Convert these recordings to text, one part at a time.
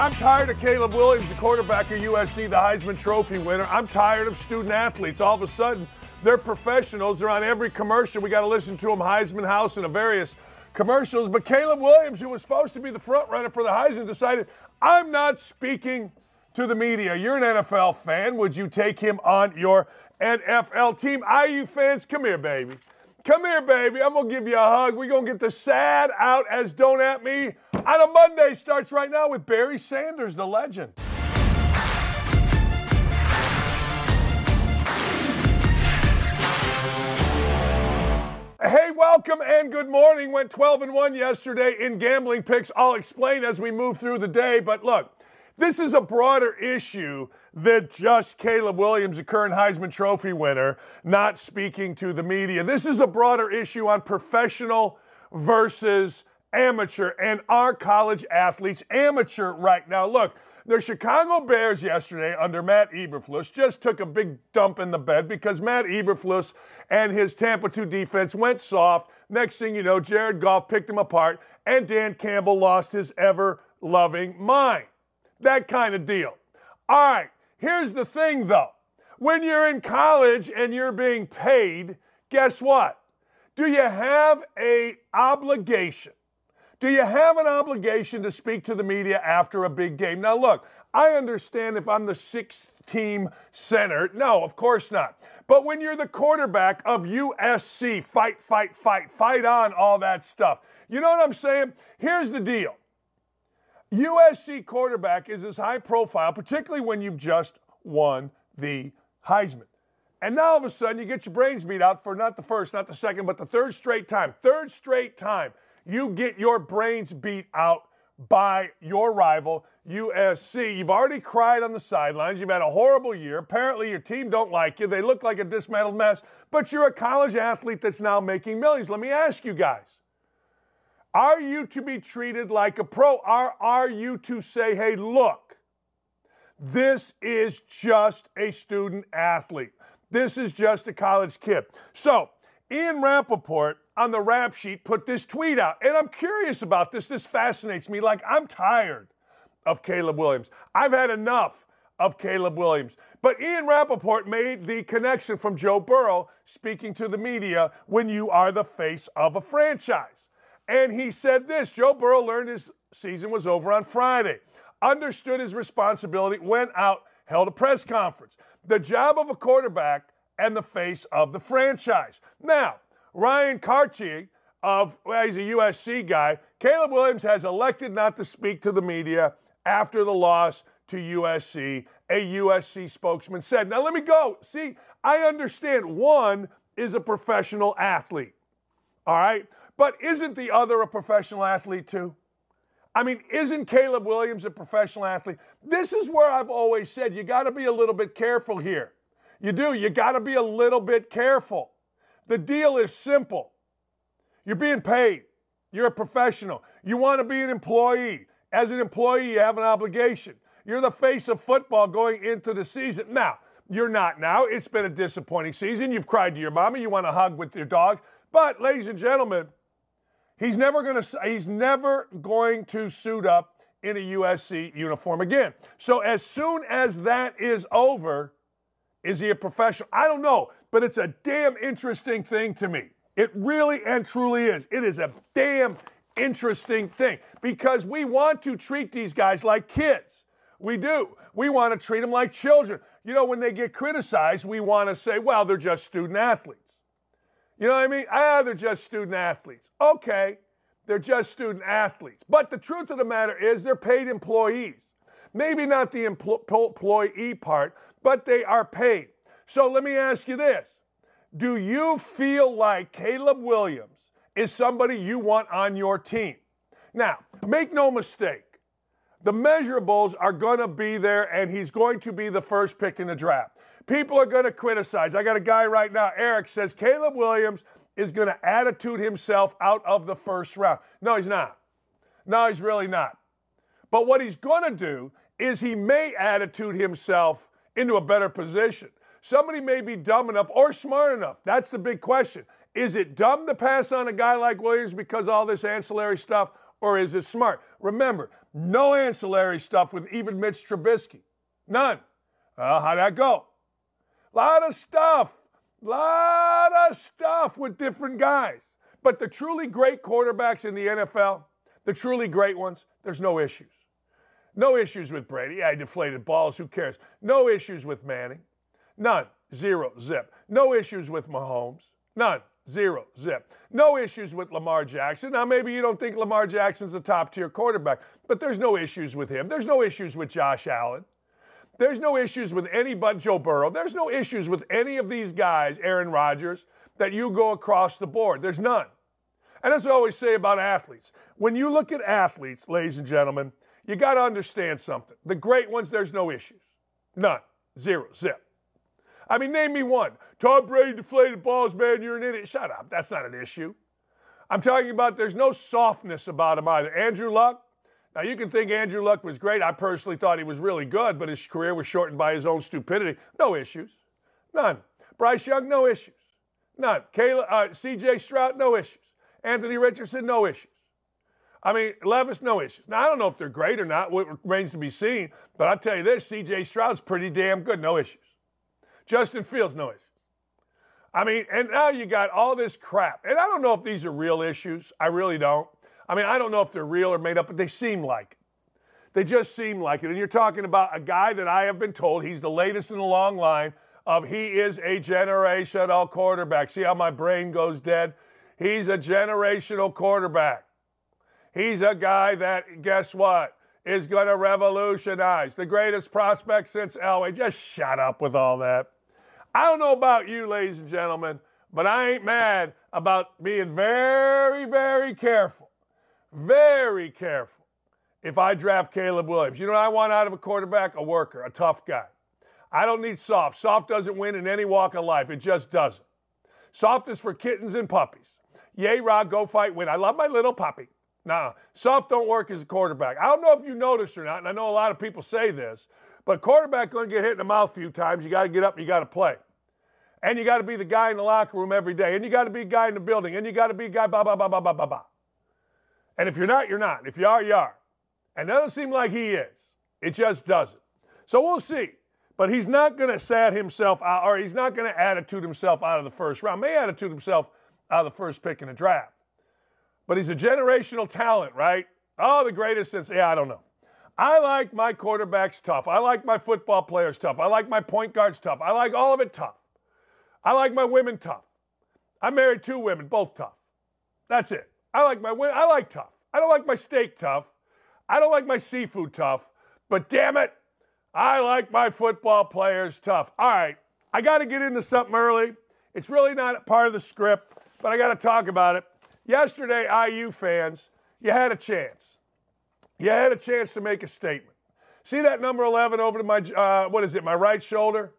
I'm tired of Caleb Williams, the quarterback of USC, the Heisman Trophy winner. I'm tired of student athletes. All of a sudden, they're professionals. They're on every commercial. We got to listen to them, Heisman House and the various commercials. But Caleb Williams, who was supposed to be the front runner for the Heisman, decided, I'm not speaking to the media. You're an NFL fan. Would you take him on your NFL team? IU fans, come here, baby. Come here, baby. I'm going to give you a hug. We're going to get the sad out as Don't At Me on a Monday. Starts right now with Barry Sanders, the legend. Hey, welcome and good morning. Went 12 and 1 yesterday in gambling picks. I'll explain as we move through the day. But look, this is a broader issue than just Caleb Williams, a current Heisman Trophy winner, not speaking to the media. This is a broader issue on professional versus amateur and our college athletes amateur right now. Look, the Chicago Bears yesterday under Matt Eberflus just took a big dump in the bed because Matt Eberflus and his Tampa 2 defense went soft. Next thing you know, Jared Goff picked him apart and Dan Campbell lost his ever loving mind. That kind of deal. All right, here's the thing though. When you're in college and you're being paid, guess what? Do you have a obligation do you have an obligation to speak to the media after a big game? Now, look, I understand if I'm the sixth team center. No, of course not. But when you're the quarterback of USC, fight, fight, fight, fight on, all that stuff. You know what I'm saying? Here's the deal USC quarterback is as high profile, particularly when you've just won the Heisman. And now all of a sudden you get your brains beat out for not the first, not the second, but the third straight time. Third straight time you get your brains beat out by your rival, USC. You've already cried on the sidelines. You've had a horrible year. Apparently, your team don't like you. They look like a dismantled mess, but you're a college athlete that's now making millions. Let me ask you guys Are you to be treated like a pro? Are, are you to say, hey, look, this is just a student athlete? This is just a college kid. So, Ian Rapoport on the rap sheet put this tweet out. And I'm curious about this. This fascinates me. Like, I'm tired of Caleb Williams. I've had enough of Caleb Williams. But Ian Rapoport made the connection from Joe Burrow speaking to the media when you are the face of a franchise. And he said this Joe Burrow learned his season was over on Friday, understood his responsibility, went out, held a press conference. The job of a quarterback and the face of the franchise. Now, Ryan Kartje of, well, he's a USC guy. Caleb Williams has elected not to speak to the media after the loss to USC, a USC spokesman said. Now, let me go. See, I understand one is a professional athlete, all right? But isn't the other a professional athlete too? I mean, isn't Caleb Williams a professional athlete? This is where I've always said you got to be a little bit careful here. You do. You got to be a little bit careful. The deal is simple. You're being paid. You're a professional. You want to be an employee. As an employee, you have an obligation. You're the face of football going into the season. Now, you're not now. It's been a disappointing season. You've cried to your mama. You want to hug with your dogs. But, ladies and gentlemen, he's never going to he's never going to suit up in a USC uniform again. So as soon as that is over, is he a professional? I don't know, but it's a damn interesting thing to me. It really and truly is. It is a damn interesting thing because we want to treat these guys like kids. We do. We want to treat them like children. You know, when they get criticized, we want to say, well, they're just student athletes. You know what I mean? Ah, they're just student athletes. Okay, they're just student athletes. But the truth of the matter is, they're paid employees. Maybe not the employee part, but they are paid. So let me ask you this Do you feel like Caleb Williams is somebody you want on your team? Now, make no mistake. The measurables are going to be there, and he's going to be the first pick in the draft. People are going to criticize. I got a guy right now, Eric, says Caleb Williams is going to attitude himself out of the first round. No, he's not. No, he's really not. But what he's going to do is he may attitude himself into a better position. Somebody may be dumb enough or smart enough. That's the big question. Is it dumb to pass on a guy like Williams because all this ancillary stuff, or is it smart? Remember, no ancillary stuff with even Mitch Trubisky. None. Uh, how'd that go? Lot of stuff. Lot of stuff with different guys. But the truly great quarterbacks in the NFL, the truly great ones, there's no issues. No issues with Brady. Yeah, deflated balls. Who cares? No issues with Manning. None. Zero. Zip. No issues with Mahomes. None. Zero. Zip. No issues with Lamar Jackson. Now, maybe you don't think Lamar Jackson's a top tier quarterback, but there's no issues with him. There's no issues with Josh Allen. There's no issues with any but Joe Burrow. There's no issues with any of these guys, Aaron Rodgers, that you go across the board. There's none. And as I always say about athletes, when you look at athletes, ladies and gentlemen, you got to understand something. The great ones, there's no issues. None. Zero. Zip. I mean, name me one. Tom Brady deflated balls, man, you're an idiot. Shut up. That's not an issue. I'm talking about there's no softness about him either. Andrew Luck, now, you can think Andrew Luck was great. I personally thought he was really good, but his career was shortened by his own stupidity. No issues. None. Bryce Young, no issues. None. Kayla, uh, CJ Stroud, no issues. Anthony Richardson, no issues. I mean, Levis, no issues. Now, I don't know if they're great or not. What remains to be seen. But I'll tell you this CJ Stroud's pretty damn good. No issues. Justin Fields, no issues. I mean, and now you got all this crap. And I don't know if these are real issues. I really don't. I mean, I don't know if they're real or made up, but they seem like it. They just seem like it. And you're talking about a guy that I have been told he's the latest in the long line of he is a generational quarterback. See how my brain goes dead? He's a generational quarterback. He's a guy that, guess what, is going to revolutionize the greatest prospect since Elway. Just shut up with all that. I don't know about you, ladies and gentlemen, but I ain't mad about being very, very careful very careful if I draft Caleb Williams. You know what I want out of a quarterback? A worker, a tough guy. I don't need soft. Soft doesn't win in any walk of life. It just doesn't. Soft is for kittens and puppies. Yay, Rod, go fight, win. I love my little puppy. Nah, soft don't work as a quarterback. I don't know if you noticed or not, and I know a lot of people say this, but quarterback going to get hit in the mouth a few times. You got to get up, you got to play. And you got to be the guy in the locker room every day, and you got to be a guy in the building, and you got to be a guy, blah, blah, blah, blah, blah, blah, blah. And if you're not, you're not. If you are, you are. And that doesn't seem like he is. It just doesn't. So we'll see. But he's not going to sad himself out, or he's not going to attitude himself out of the first round. May attitude himself out of the first pick in the draft. But he's a generational talent, right? Oh, the greatest since, yeah, I don't know. I like my quarterbacks tough. I like my football players tough. I like my point guards tough. I like all of it tough. I like my women tough. I married two women, both tough. That's it. I like my I like tough. I don't like my steak tough. I don't like my seafood tough. But damn it, I like my football players tough. All right, I got to get into something early. It's really not part of the script, but I got to talk about it. Yesterday, IU fans, you had a chance. You had a chance to make a statement. See that number 11 over to my, uh, what is it, my right shoulder?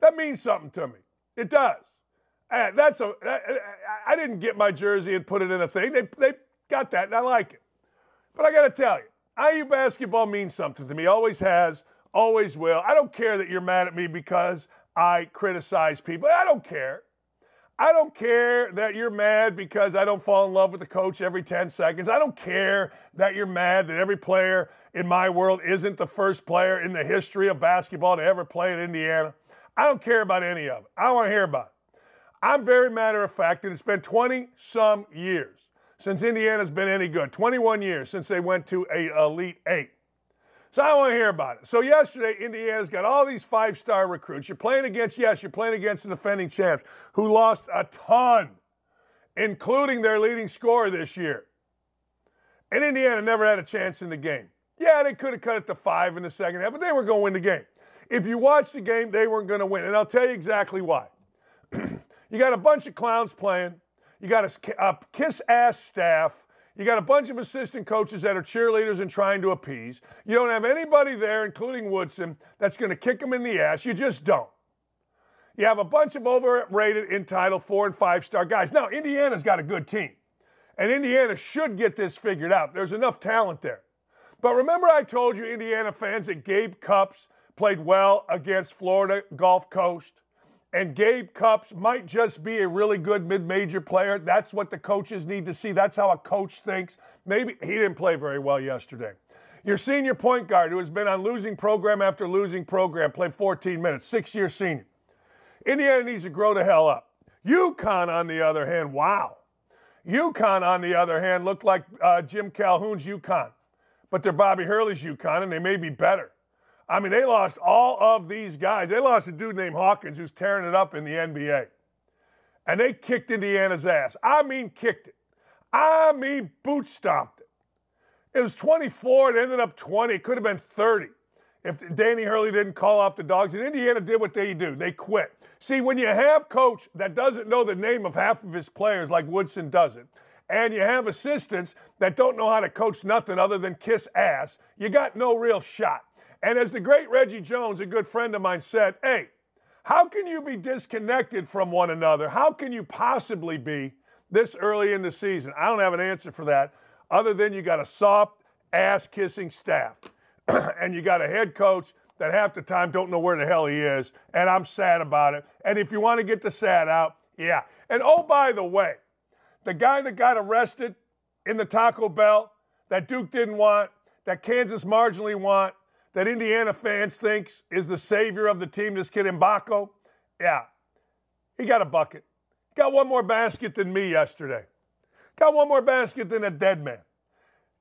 That means something to me. It does. And that's a. Eh, eh, I didn't get my jersey and put it in a thing. They, they got that, and I like it. But I got to tell you, IU basketball means something to me. Always has, always will. I don't care that you're mad at me because I criticize people. I don't care. I don't care that you're mad because I don't fall in love with the coach every 10 seconds. I don't care that you're mad that every player in my world isn't the first player in the history of basketball to ever play at Indiana. I don't care about any of it. I don't want to hear about it. I'm very matter of fact that it's been 20 some years since Indiana's been any good. 21 years since they went to a Elite Eight. So I want to hear about it. So yesterday, Indiana's got all these five-star recruits. You're playing against, yes, you're playing against the defending champs who lost a ton, including their leading scorer this year. And Indiana never had a chance in the game. Yeah, they could have cut it to five in the second half, but they were going to win the game. If you watch the game, they weren't going to win. And I'll tell you exactly why. You got a bunch of clowns playing. You got a, a kiss ass staff. You got a bunch of assistant coaches that are cheerleaders and trying to appease. You don't have anybody there, including Woodson, that's going to kick them in the ass. You just don't. You have a bunch of overrated, entitled four and five star guys. Now, Indiana's got a good team, and Indiana should get this figured out. There's enough talent there. But remember, I told you, Indiana fans, that Gabe Cupps played well against Florida Gulf Coast? And Gabe Cupps might just be a really good mid major player. That's what the coaches need to see. That's how a coach thinks. Maybe he didn't play very well yesterday. Your senior point guard, who has been on losing program after losing program, played 14 minutes, six year senior. Indiana needs to grow the hell up. UConn, on the other hand, wow. UConn, on the other hand, looked like uh, Jim Calhoun's UConn, but they're Bobby Hurley's UConn, and they may be better. I mean, they lost all of these guys. They lost a dude named Hawkins who's tearing it up in the NBA. And they kicked Indiana's ass. I mean, kicked it. I mean, boot stomped it. It was 24. It ended up 20. It could have been 30 if Danny Hurley didn't call off the dogs. And Indiana did what they do they quit. See, when you have coach that doesn't know the name of half of his players like Woodson doesn't, and you have assistants that don't know how to coach nothing other than kiss ass, you got no real shot. And as the great Reggie Jones, a good friend of mine, said, hey, how can you be disconnected from one another? How can you possibly be this early in the season? I don't have an answer for that other than you got a soft ass kissing staff and you got a head coach that half the time don't know where the hell he is. And I'm sad about it. And if you want to get the sad out, yeah. And oh, by the way, the guy that got arrested in the Taco Bell that Duke didn't want, that Kansas marginally want, that Indiana fans thinks is the savior of the team, this kid Mgbako, yeah, he got a bucket. Got one more basket than me yesterday. Got one more basket than a dead man.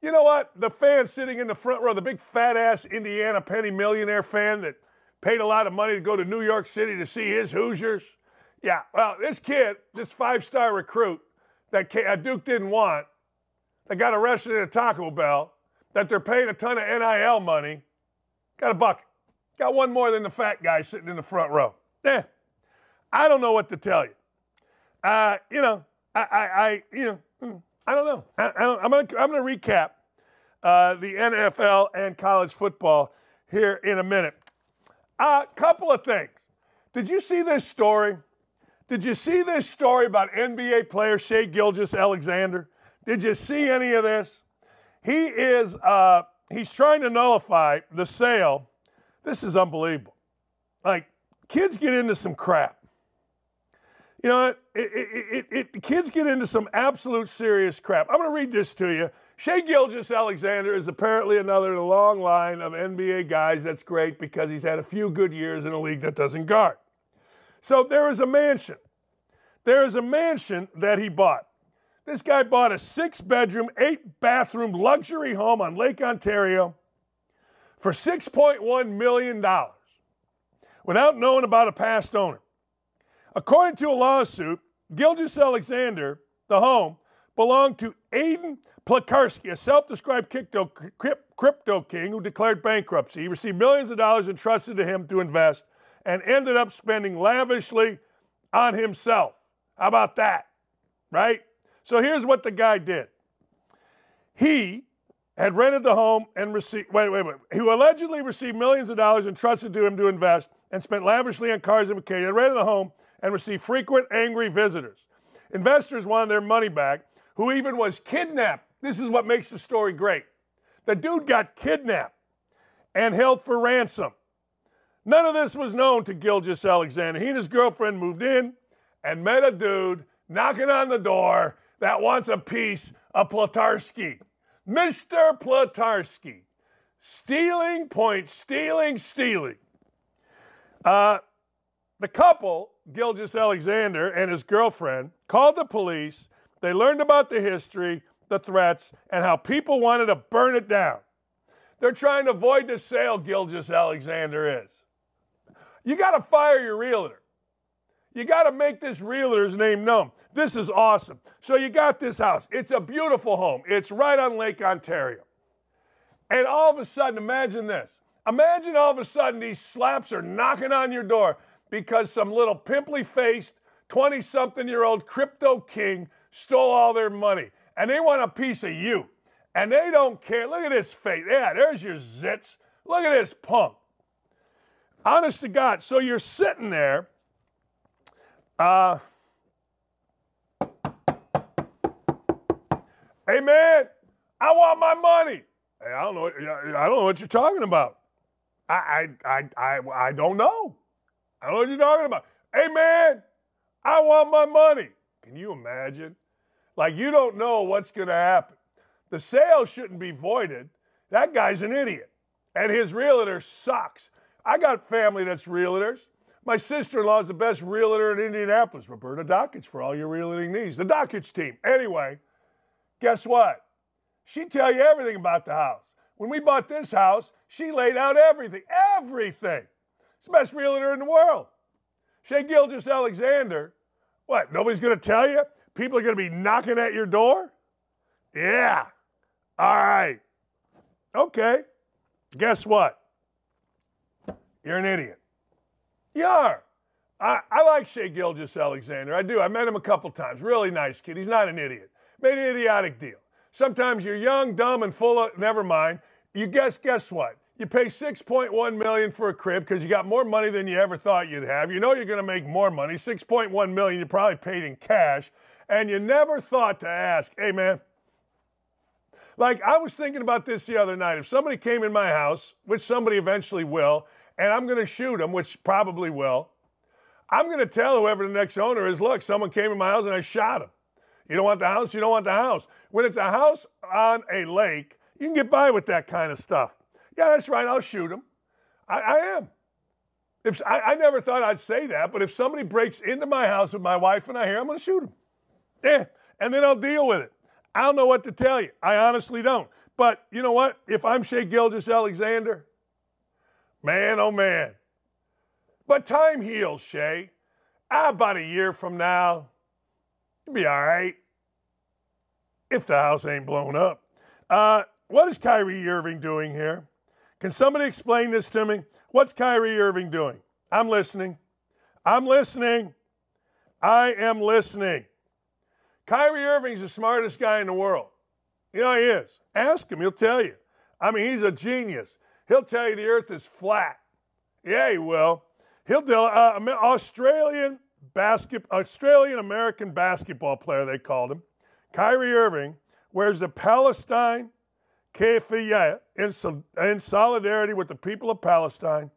You know what? The fan sitting in the front row, the big fat ass Indiana penny millionaire fan that paid a lot of money to go to New York City to see his Hoosiers. Yeah, well, this kid, this five star recruit that uh, Duke didn't want, that got arrested at a Taco Bell, that they're paying a ton of NIL money, Got a bucket. Got one more than the fat guy sitting in the front row. Yeah. I don't know what to tell you. Uh, you know, I, I, I, you know, hmm, I don't know. I, I am gonna, I'm gonna recap uh, the NFL and college football here in a minute. A uh, couple of things. Did you see this story? Did you see this story about NBA player Shai Gilgeous-Alexander? Did you see any of this? He is. Uh, he's trying to nullify the sale. This is unbelievable. Like, kids get into some crap. You know, it, it, it, it, kids get into some absolute serious crap. I'm going to read this to you. Shai Gilgeous-Alexander is apparently another in a long line of NBA guys. That's great because he's had a few good years in a league that doesn't guard. So there is a mansion. There is a mansion that he bought. This guy bought a six bedroom, eight bathroom luxury home on Lake Ontario for $6.1 million without knowing about a past owner. According to a lawsuit, Gilgeous-Alexander, the home, belonged to Aiden Pleterski, a self described crypto, crypto king who declared bankruptcy. He received millions of dollars entrusted to him to invest and ended up spending lavishly on himself. How about that? Right? So here's what the guy did. He had rented the home and received, wait, wait, wait, who allegedly received millions of dollars entrusted to him to invest and spent lavishly on cars and vacations, rented the home and received frequent angry visitors. Investors wanted their money back, who even was kidnapped. This is what makes the story great. The dude got kidnapped and held for ransom. None of this was known to Gilgeous-Alexander. He and his girlfriend moved in and met a dude knocking on the door that wants a piece of Pleterski. Mr. Pleterski. Stealing points, stealing, stealing. Uh, the couple, Gilgeous-Alexander and his girlfriend, called the police. They learned about the history, the threats, and how people wanted to burn it down. They're trying to avoid the sale, Gilgeous-Alexander is. You got to fire your realtor. You got to make this realtor's name known. This is awesome. So you got this house. It's a beautiful home. It's right on Lake Ontario. And all of a sudden, imagine this. Imagine all of a sudden these slaps are knocking on your door because some little pimply faced 20 something year old crypto king stole all their money and they want a piece of you. And they don't care. Look at this face. Yeah, there's your zits. Look at this punk. Honest to God. So you're sitting there. Uh, hey man, I want my money. Hey, I don't know. I don't know what you're talking about. I, I, I, I, I don't know. I don't know what you're talking about. Hey man, I want my money. Can you imagine? Like you don't know what's going to happen. The sale shouldn't be voided. That guy's an idiot. And his realtor sucks. I got family that's realtors. My sister in law is the best realtor in Indianapolis, Roberta Dakich, for all your realting needs. The Dakich team. Anyway, guess what? She'd tell you everything about the house. When we bought this house, she laid out everything, everything. It's the best realtor in the world. Shai Gilgeous-Alexander, what, nobody's going to tell you? People are going to be knocking at your door? Yeah. All right. Okay. Guess what? You're an idiot. You are. I, I like Shai Gilgeous-Alexander. I do. I met him a couple times. Really nice kid. He's not an idiot. Made an idiotic deal. Sometimes you're young, dumb, and full of never mind. You guess guess what? You pay 6.1 million for a crib because you got more money than you ever thought you'd have. You know you're going to make more money. 6.1 million you probably paid in cash, and you never thought to ask, "Hey man, like, I was thinking about this the other night. If somebody came in my house, which somebody eventually will, and I'm going to shoot him, which probably will, I'm going to tell whoever the next owner is look, someone came in my house and I shot him. You don't want the house, you don't want the house. When it's a house on a lake, you can get by with that kind of stuff. Yeah, that's right, I'll shoot him. I, I am. If, I, I, never thought I'd say that, but if somebody breaks into my house with my wife and I hear, I'm going to shoot him. Yeah, and then I'll deal with it. I don't know what to tell you. I honestly don't. But you know what? If I'm Shai Gilgeous-Alexander, man, oh man. But time heals, Shai. Ah, about a year from now, you'll be all right. If the house ain't blown up. Uh, what is Kyrie Irving doing here? Can somebody explain this to me? What's Kyrie Irving doing? I'm listening. I'm listening. I am listening. Kyrie Irving's the smartest guy in the world. You know, he is. Ask him, he'll tell you. I mean, he's a genius. He'll tell you the earth is flat. Yeah, he will. He'll tell uh, Australian basket, Australian American basketball player, they called him. Kyrie Irving wears the Palestine keffiyeh in, in solidarity with the people of Palestine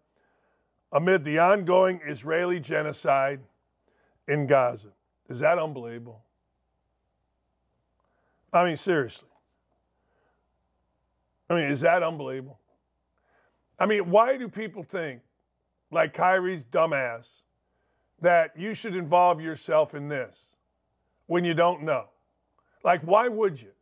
amid the ongoing Israeli genocide in Gaza. Is that unbelievable? I mean, seriously. I mean, is that unbelievable? I mean, why do people think, like Kyrie's dumbass, that you should involve yourself in this when you don't know? Like, why would you?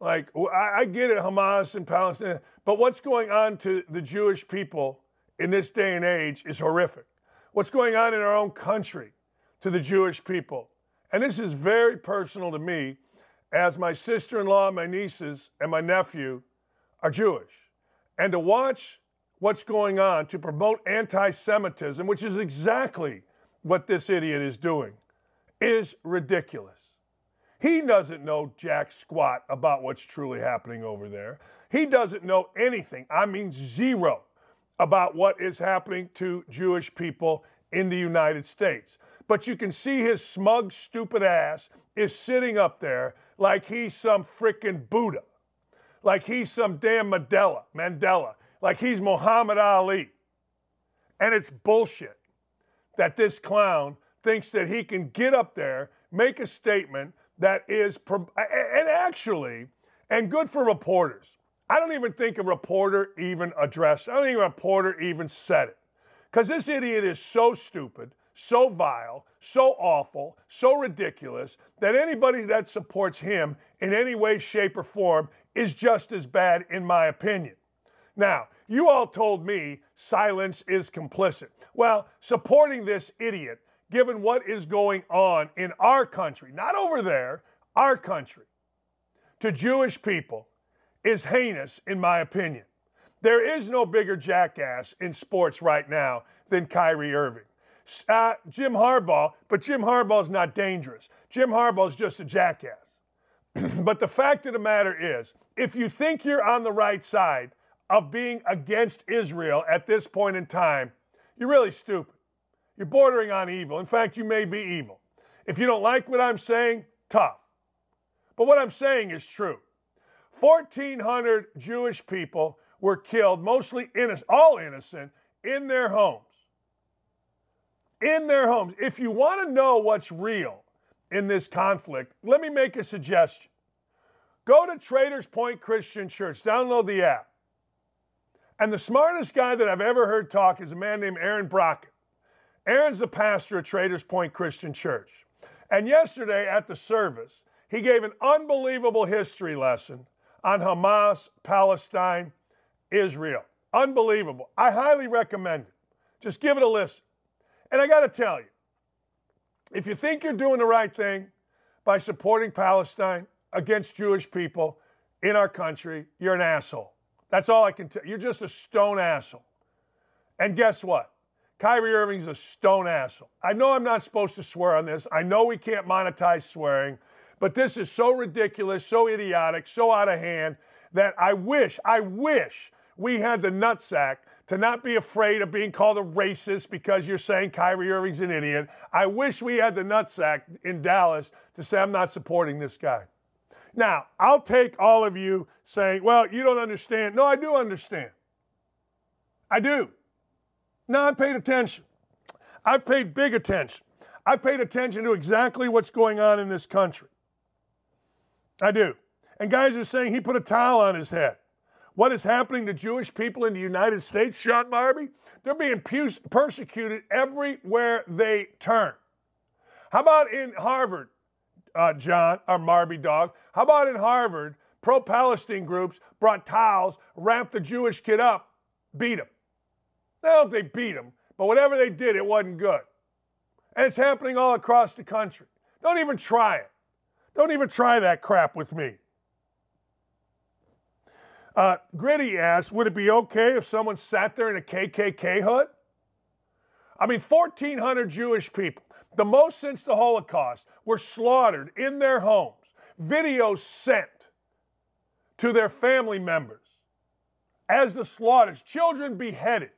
Like, I, get it, Hamas and Palestine, but what's going on to the Jewish people in this day and age is horrific. What's going on in our own country to the Jewish people? And this is very personal to me as my sister in law, my nieces, and my nephew are Jewish. And to watch what's going on to promote anti Semitism, which is exactly what this idiot is doing, is ridiculous. He doesn't know jack squat about what's truly happening over there. He doesn't know anything, I mean, zero, about what is happening to Jewish people in the United States. But you can see his smug, stupid ass is sitting up there like he's some freaking Buddha, like he's some damn Mandela, Mandela, like he's Muhammad Ali. And it's bullshit that this clown thinks that he can get up there, make a statement that is, and actually, and good for reporters. I don't even think a reporter even addressed, I don't think a reporter even said it. Because this idiot is so stupid so vile, so awful, so ridiculous that anybody that supports him in any way, shape, or form is just as bad, in my opinion. Now, you all told me silence is complicit. Well, supporting this idiot, given what is going on in our country, not over there, our country, to Jewish people, is heinous, in my opinion. There is no bigger jackass in sports right now than Kyrie Irving. uh, Jim Harbaugh, but Jim Harbaugh's not dangerous. Jim Harbaugh's just a jackass. but the fact of the matter is, if you think you're on the right side of being against Israel at this point in time, you're really stupid. You're bordering on evil. In fact, you may be evil. If you don't like what I'm saying, tough. But what I'm saying is true. 1,400 Jewish people were killed, mostly innocent, all innocent, in their homes. In their homes. If you want to know what's real in this conflict, let me make a suggestion. Go to Traders Point Christian Church, download the app. And the smartest guy that I've ever heard talk is a man named Aaron Brockett. Aaron's the pastor at Traders Point Christian Church. And yesterday at the service, he gave an unbelievable history lesson on Hamas, Palestine, Israel. Unbelievable. I highly recommend it. Just give it a listen. And I got to tell you, if you think you're doing the right thing by supporting Palestine against Jewish people in our country, you're an asshole. That's all I can tell you. You're just a stone asshole. And guess what? Kyrie Irving's a stone asshole. I know I'm not supposed to swear on this. I know we can't monetize swearing, but this is so ridiculous, so idiotic, so out of hand that I wish, I wish we had the nutsack to not be afraid of being called a racist because you're saying Kyrie Irving's an idiot. I wish we had the nutsack in Dallas to say I'm not supporting this guy. Now, I'll take all of you saying, well, you don't understand. No, I do understand. I do. No, I paid attention. I paid big attention. I paid attention to exactly what's going on in this country. I do. And guys are saying he put a towel on his head. What is happening to Jewish people in the United States, Sean Marby? They're being persecuted everywhere they turn. How about in Harvard, uh, John, or Marby dog? How about in Harvard, pro Palestine groups brought towels, wrapped the Jewish kid up, beat him? I don't know if they beat him, but whatever they did, it wasn't good. And it's happening all across the country. Don't even try it. Don't even try that crap with me. Uh, Gritty asks, would it be okay if someone sat there in a KKK hood? I mean, 1,400 Jewish people, the most since the Holocaust, were slaughtered in their homes. Videos sent to their family members as the slaughters, children beheaded.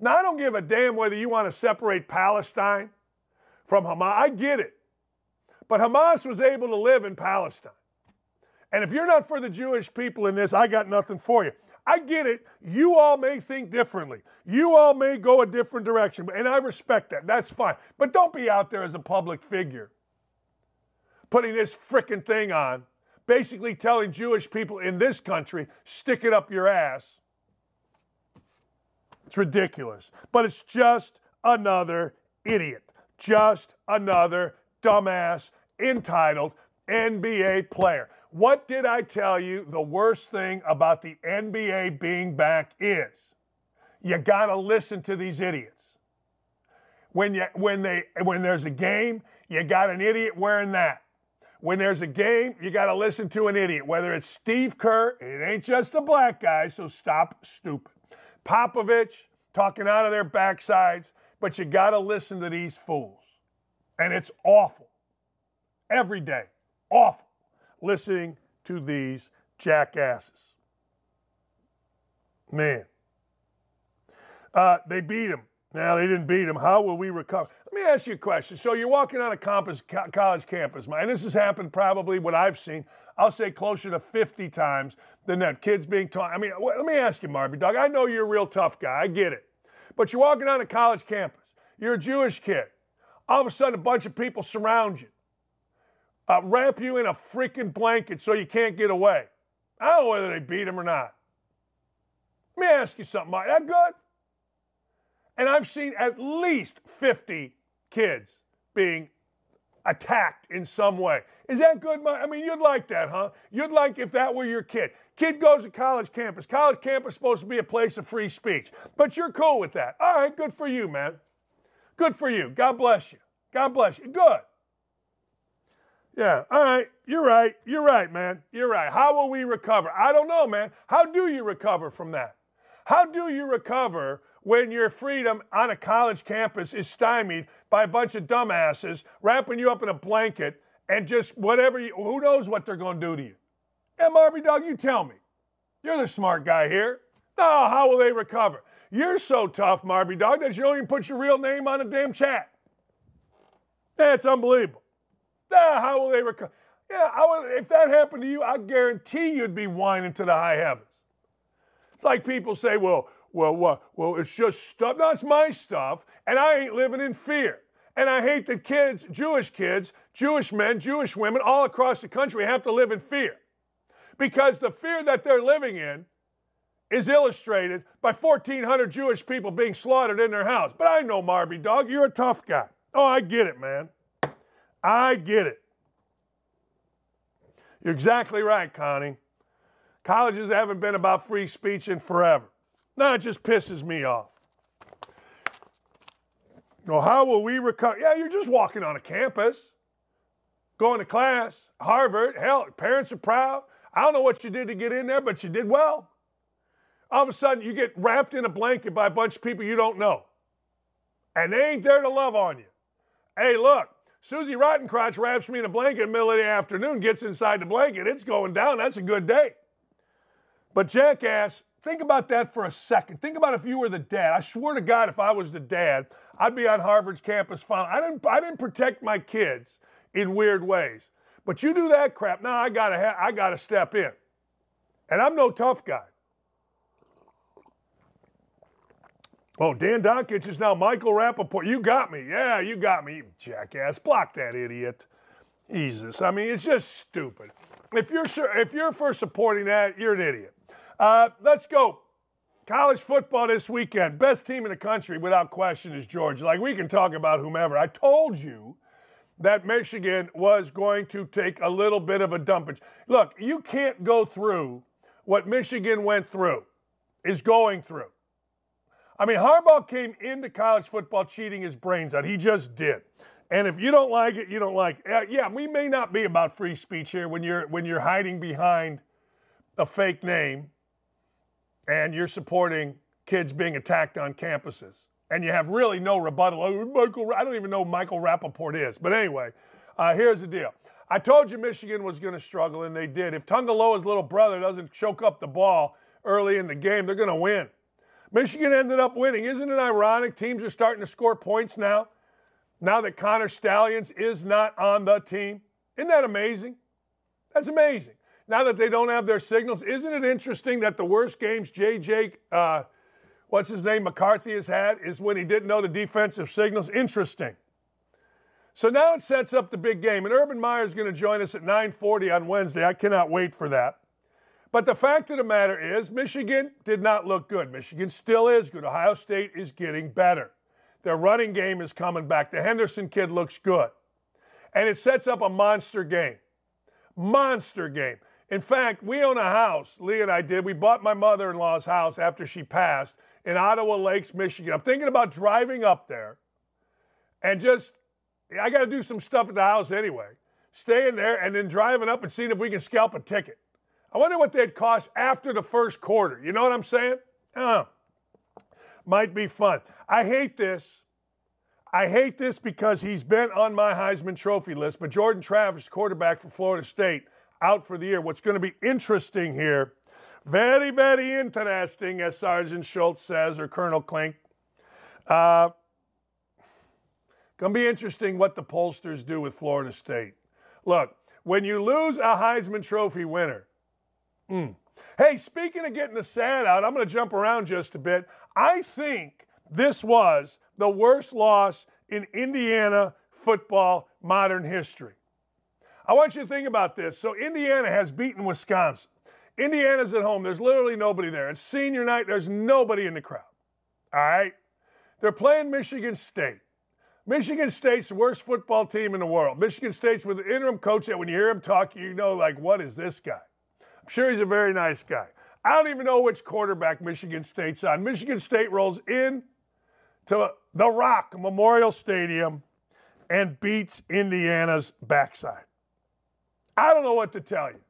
Now, I don't give a damn whether you want to separate Palestine from Hamas. I get it. But Hamas was able to live in Palestine. And if you're not for the Jewish people in this, I got nothing for you. I get it. You all may think differently. You all may go a different direction. And I respect that. That's fine. But don't be out there as a public figure putting this frickin' thing on, basically telling Jewish people in this country, stick it up your ass it's ridiculous. But it's just another idiot. Just another dumbass, entitled NBA player. What did I tell you the worst thing about the NBA being back is? You got to listen to these idiots. When, you, when, they, when there's a game, you got an idiot wearing that. When there's a game, you got to listen to an idiot, whether it's Steve Kerr, it ain't just the black guy, so stop stupid. Popovich talking out of their backsides, but you got to listen to these fools. And it's awful. Every day. Awful. Listening to these jackasses. Man. Uh, they beat him. Now, they didn't beat him. How will we recover? Let me ask you a question. So, you're walking on a campus, college campus, and this has happened probably what I've seen, I'll say closer to 50 times than that. Kids being taught. I mean, let me ask you, Marby Dog. I know you're a real tough guy. I get it. But you're walking on a college campus. You're a Jewish kid. All of a sudden, a bunch of people surround you, uh, wrap you in a freaking blanket so you can't get away. I don't know whether they beat him or not. Let me ask you something, Mike. That good? And I've seen at least 50 kids being attacked in some way. Is that good? I mean, you'd like that, huh? You'd like if that were your kid. Kid goes to college campus. College campus is supposed to be a place of free speech, but you're cool with that. All right, good for you, man. Good for you. God bless you. God bless you. Good. Yeah, all right. You're right. You're right, man. You're right. How will we recover? I don't know, man. How do you recover from that? How do you recover when your freedom on a college campus is stymied by a bunch of dumbasses wrapping you up in a blanket and just whatever you, who knows what they're going to do to you. And Marby Dog, you tell me. You're the smart guy here. No, how will they recover? You're so tough, Marby Dog, that you don't even put your real name on a damn chat. That's unbelievable. Ah, how will they recover? Yeah, would, if that happened to you, I guarantee you'd be whining to the high heavens. It's like people say, well, well, well, well, it's just stuff. That's my stuff, and I ain't living in fear. And I hate that kids, Jewish kids, Jewish men, Jewish women, all across the country have to live in fear. Because the fear that they're living in is illustrated by 1,400 Jewish people being slaughtered in their house. But I know, Marby Dog, you're a tough guy. Oh, I get it, man. I get it. You're exactly right, Connie. Colleges haven't been about free speech in forever. Now it just pisses me off. Well, how will we recover? Yeah, you're just walking on a campus, going to class, Harvard. Hell, parents are proud. I don't know what you did to get in there, but you did well. All of a sudden, you get wrapped in a blanket by a bunch of people you don't know. And they ain't there to love on you. Hey, look, Susie Rottencrotch wraps me in a blanket in the middle of the afternoon, gets inside the blanket. It's going down. That's a good day. But jackass, think about that for a second. Think about if you were the dad. I swear to God, if I was the dad, I'd be on Harvard's campus. I didn't, I didn't protect my kids in weird ways. But you do that crap, now I gotta, ha- I gotta step in. And I'm no tough guy. Oh, Dan Dakich is now Michael Rapaport. You got me. Yeah, you got me, jackass. Block that idiot. Jesus. I mean, it's just stupid. If you're if you're for supporting that, you're an idiot. Uh, let's go. College football this weekend. Best team in the country, without question, is Georgia. Like we can talk about whomever. I told you that Michigan was going to take a little bit of a dumpage. Look, you can't go through what Michigan went through, is going through. I mean, Harbaugh came into college football cheating his brains out. He just did. And if you don't like it, you don't like it. Yeah, we may not be about free speech here when you're when you're hiding behind a fake name and you're supporting kids being attacked on campuses and you have really no rebuttal. Oh, Michael, I don't even know who Michael Rapaport is. But anyway, uh, here's the deal. I told you Michigan was going to struggle, and they did. If Tagovailoa's little brother doesn't choke up the ball early in the game, they're going to win. Michigan ended up winning. Isn't it ironic? Teams are starting to score points now, now that Connor Stalions is not on the team. Isn't that amazing? That's amazing. Now that they don't have their signals, isn't it interesting that the worst games JJ uh, what's his name, McCarthy has had is when he didn't know the defensive signals. Interesting. So now it sets up the big game, and Urban Meyer is going to join us at 9:40 on Wednesday. I cannot wait for that. But the fact of the matter is, Michigan did not look good. Michigan still is good. Ohio State is getting better. Their running game is coming back. The Henderson kid looks good. And it sets up a monster game. Monster game. In fact, we own a house, Lee and I did. We bought my mother in law's house after she passed in Ottawa Lakes, Michigan. I'm thinking about driving up there and just, I got to do some stuff at the house anyway. Staying there and then driving up and seeing if we can scalp a ticket. I wonder what they'd cost after the first quarter. You know what I'm saying? Uh, might be fun. I hate this. I hate this because he's been on my Heisman Trophy list, but Jordan Travis, quarterback for Florida State, out for the year. What's going to be interesting here very, very interesting, as Sergeant Schultz says, or Colonel Klink. Uh, gonna be interesting what the pollsters do with Florida State. Look, when you lose a Heisman Trophy winner, mm. hey, speaking of getting the sad out, I'm gonna jump around just a bit. I think this was the worst loss in Indiana football modern history. I want you to think about this. So, Indiana has beaten Wisconsin. Indiana's at home. There's literally nobody there. It's senior night. There's nobody in the crowd. All right? They're playing Michigan State. Michigan State's the worst football team in the world. Michigan State's with an interim coach that when you hear him talk, you know, like, what is this guy? I'm sure he's a very nice guy. I don't even know which quarterback Michigan State's on. Michigan State rolls in to the Rock Memorial Stadium and beats Indiana's backside. I don't know what to tell you.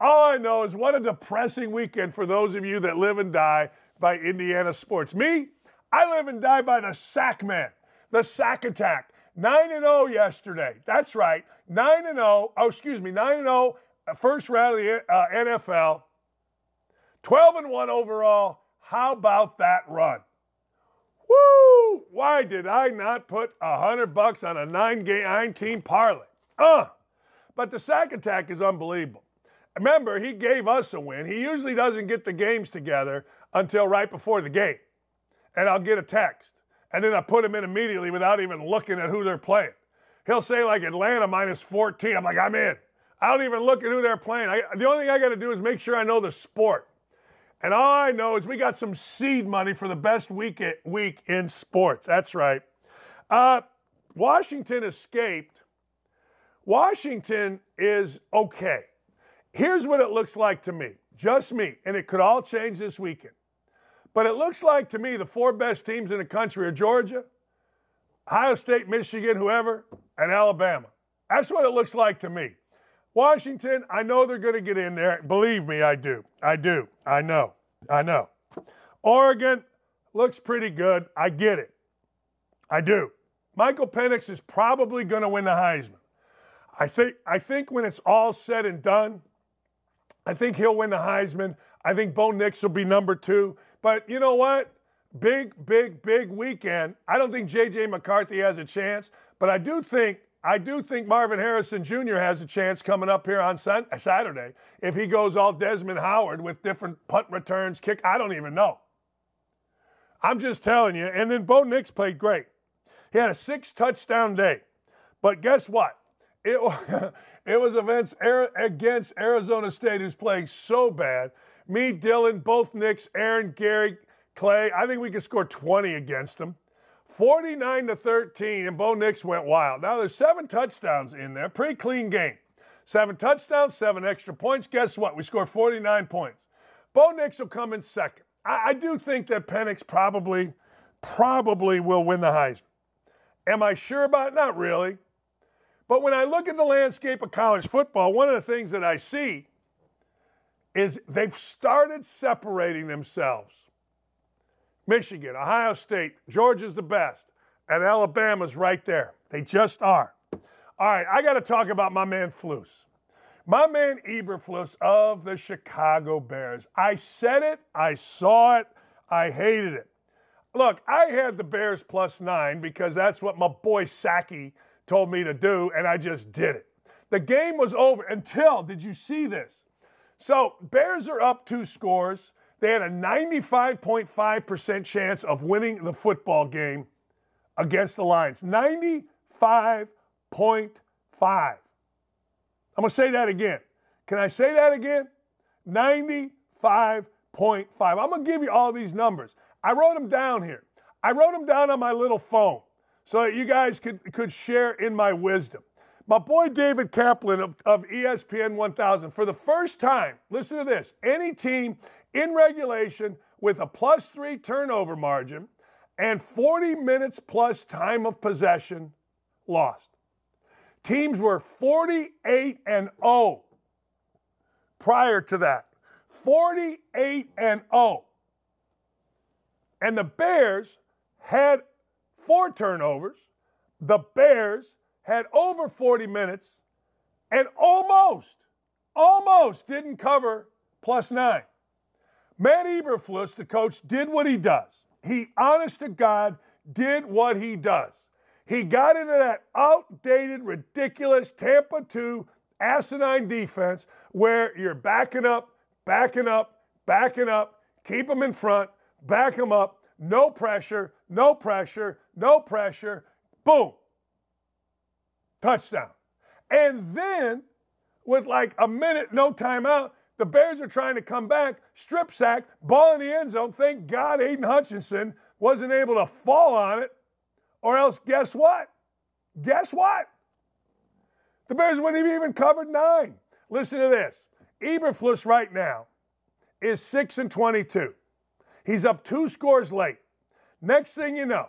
All I know is what a depressing weekend for those of you that live and die by Indiana sports. Me, I live and die by the sack man, the sack attack. 9 and 0 yesterday. That's right. 9 and 0. Oh, excuse me. 9 and 0 uh, first round of the uh, NFL. 12 and 1 overall. How about that run? Woo! Why did I not put a hundred bucks on a nine game nine team parlay? Uh, but the sack attack is unbelievable. Remember, he gave us a win. He usually doesn't get the games together until right before the game. And I'll get a text. And then I put him in immediately without even looking at who they're playing. He'll say like Atlanta minus 14. I'm like, I'm in. I don't even look at who they're playing. I, the only thing I got to do is make sure I know the sport. And all I know is we got some seed money for the best week, week in sports. That's right. Uh, Washington escaped. Washington is okay. Here's what it looks like to me, just me, and it could all change this weekend. But it looks like to me the four best teams in the country are Georgia, Ohio State, Michigan, whoever, and Alabama. That's what it looks like to me. Washington, I know they're going to get in there. Believe me, I do. I do. I know. I know. Oregon looks pretty good. I get it. I do. Michael Penix is probably going to win the Heisman. I think I think when it's all said and done, I think he'll win the Heisman. I think Bo Nix will be number 2. But you know what? Big, big, big weekend. I don't think J.J. McCarthy has a chance, but I do think I do think Marvin Harrison Jr. has a chance coming up here on Saturday if he goes all Desmond Howard with different punt returns, kick. I don't even know. I'm just telling you. And then Bo Nix played great. He had a six touchdown day. But guess what? It, it was against, against Arizona State, who's playing so bad. Me, Dylan, both Nicks, Aaron, Gary, Clay. I think we could score 20 against them. 49 to 13, and Bo Nix went wild. Now there's seven touchdowns in there. Pretty clean game. Seven touchdowns, seven extra points. Guess what? We scored 49 points. Bo Nix will come in second. I, I do think that Penix probably, probably will win the Heisman. Am I sure about it? Not really. But when I look at the landscape of college football, one of the things that I see is they've started separating themselves Michigan, Ohio State, Georgia's the best, and Alabama's right there. They just are. All right, I got to talk about my man Flus. My man Eberflus of the Chicago Bears. I said it, I saw it, I hated it. Look, I had the Bears plus nine because that's what my boy Saki told me to do, and I just did it. The game was over until, did you see this? So, Bears are up two scores. They had a 95.5% chance of winning the football game against the Lions. 95.5. I'm going to say that again. Can I say that again? 95.5. I'm going to give you all these numbers. I wrote them down here. I wrote them down on my little phone so that you guys could, could share in my wisdom. My boy David Kaplan of, of ESPN 1000, for the first time, listen to this any team in regulation with a plus three turnover margin and 40 minutes plus time of possession lost. Teams were 48 and 0 prior to that. 48 and 0. And the Bears had four turnovers. The Bears had over 40 minutes and almost, almost didn't cover plus nine. Matt Eberflus, the coach, did what he does. He, honest to God, did what he does. He got into that outdated, ridiculous Tampa 2 asinine defense where you're backing up, backing up, backing up, keep them in front, back them up, no pressure, no pressure, no pressure, boom, touchdown. And then, with like a minute, no timeout, the Bears are trying to come back, strip sack, ball in the end zone. Thank God Aidan Hutchinson wasn't able to fall on it, or else guess what? Guess what? The Bears wouldn't have even covered nine. Listen to this. Eberflus right now is 6 and 22. He's up two scores late. Next thing you know,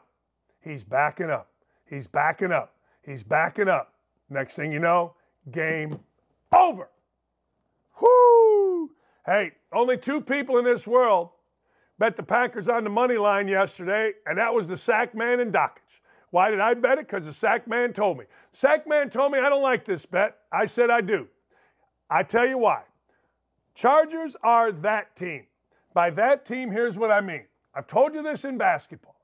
he's backing up. He's backing up. He's backing up. Next thing you know, game over. Whoo! Hey, only two people in this world Bet the Packers on the money line yesterday, and that was the sack man and Dakich. Why did I bet it? Because the sack man told me. Sack man told me I don't like this bet. I said I do. I tell you why. Chargers are that team. By that team, here's what I mean. I've told you this in basketball.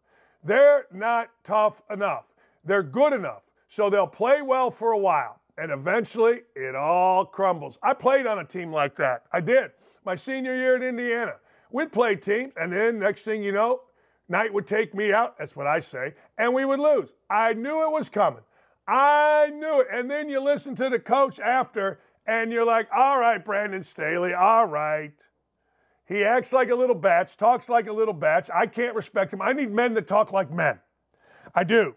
They're not tough enough. They're good enough. So they'll play well for a while. And eventually, it all crumbles. I played on a team like that. I did. My senior year at Indiana. We'd play teams, and then next thing you know, Knight would take me out. That's what I say. And we would lose. I knew it was coming. I knew it. And then you listen to the coach after, and you're like, all right, Brandon Staley, all right. He acts like a little batch, talks like a little batch. I can't respect him. I need men that talk like men. I do.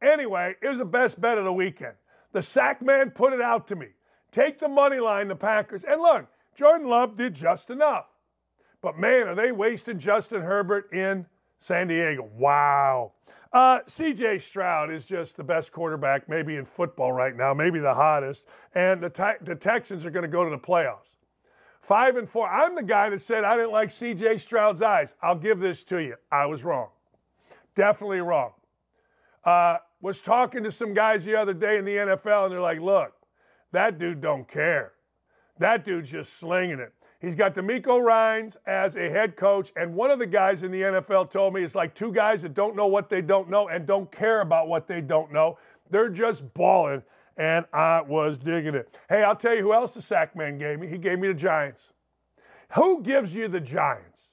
Anyway, it was the best bet of the weekend. The sack man put it out to me. Take the money line, the Packers. And look, Jordan Love did just enough. But man, are they wasting Justin Herbert in San Diego? Wow. Uh, CJ Stroud is just the best quarterback, maybe in football right now, maybe the hottest. And the, te- the Texans are going to go to the playoffs. Five and four. I'm the guy that said I didn't like CJ Stroud's eyes. I'll give this to you. I was wrong. Definitely wrong. Uh, was talking to some guys the other day in the NFL, and they're like, look, that dude don't care. That dude's just slinging it. He's got DeMeco Ryans as a head coach, and one of the guys in the NFL told me it's like two guys that don't know what they don't know and don't care about what they don't know. They're just balling, and I was digging it. Hey, I'll tell you who else the sack man gave me. He gave me the Giants. Who gives you the Giants?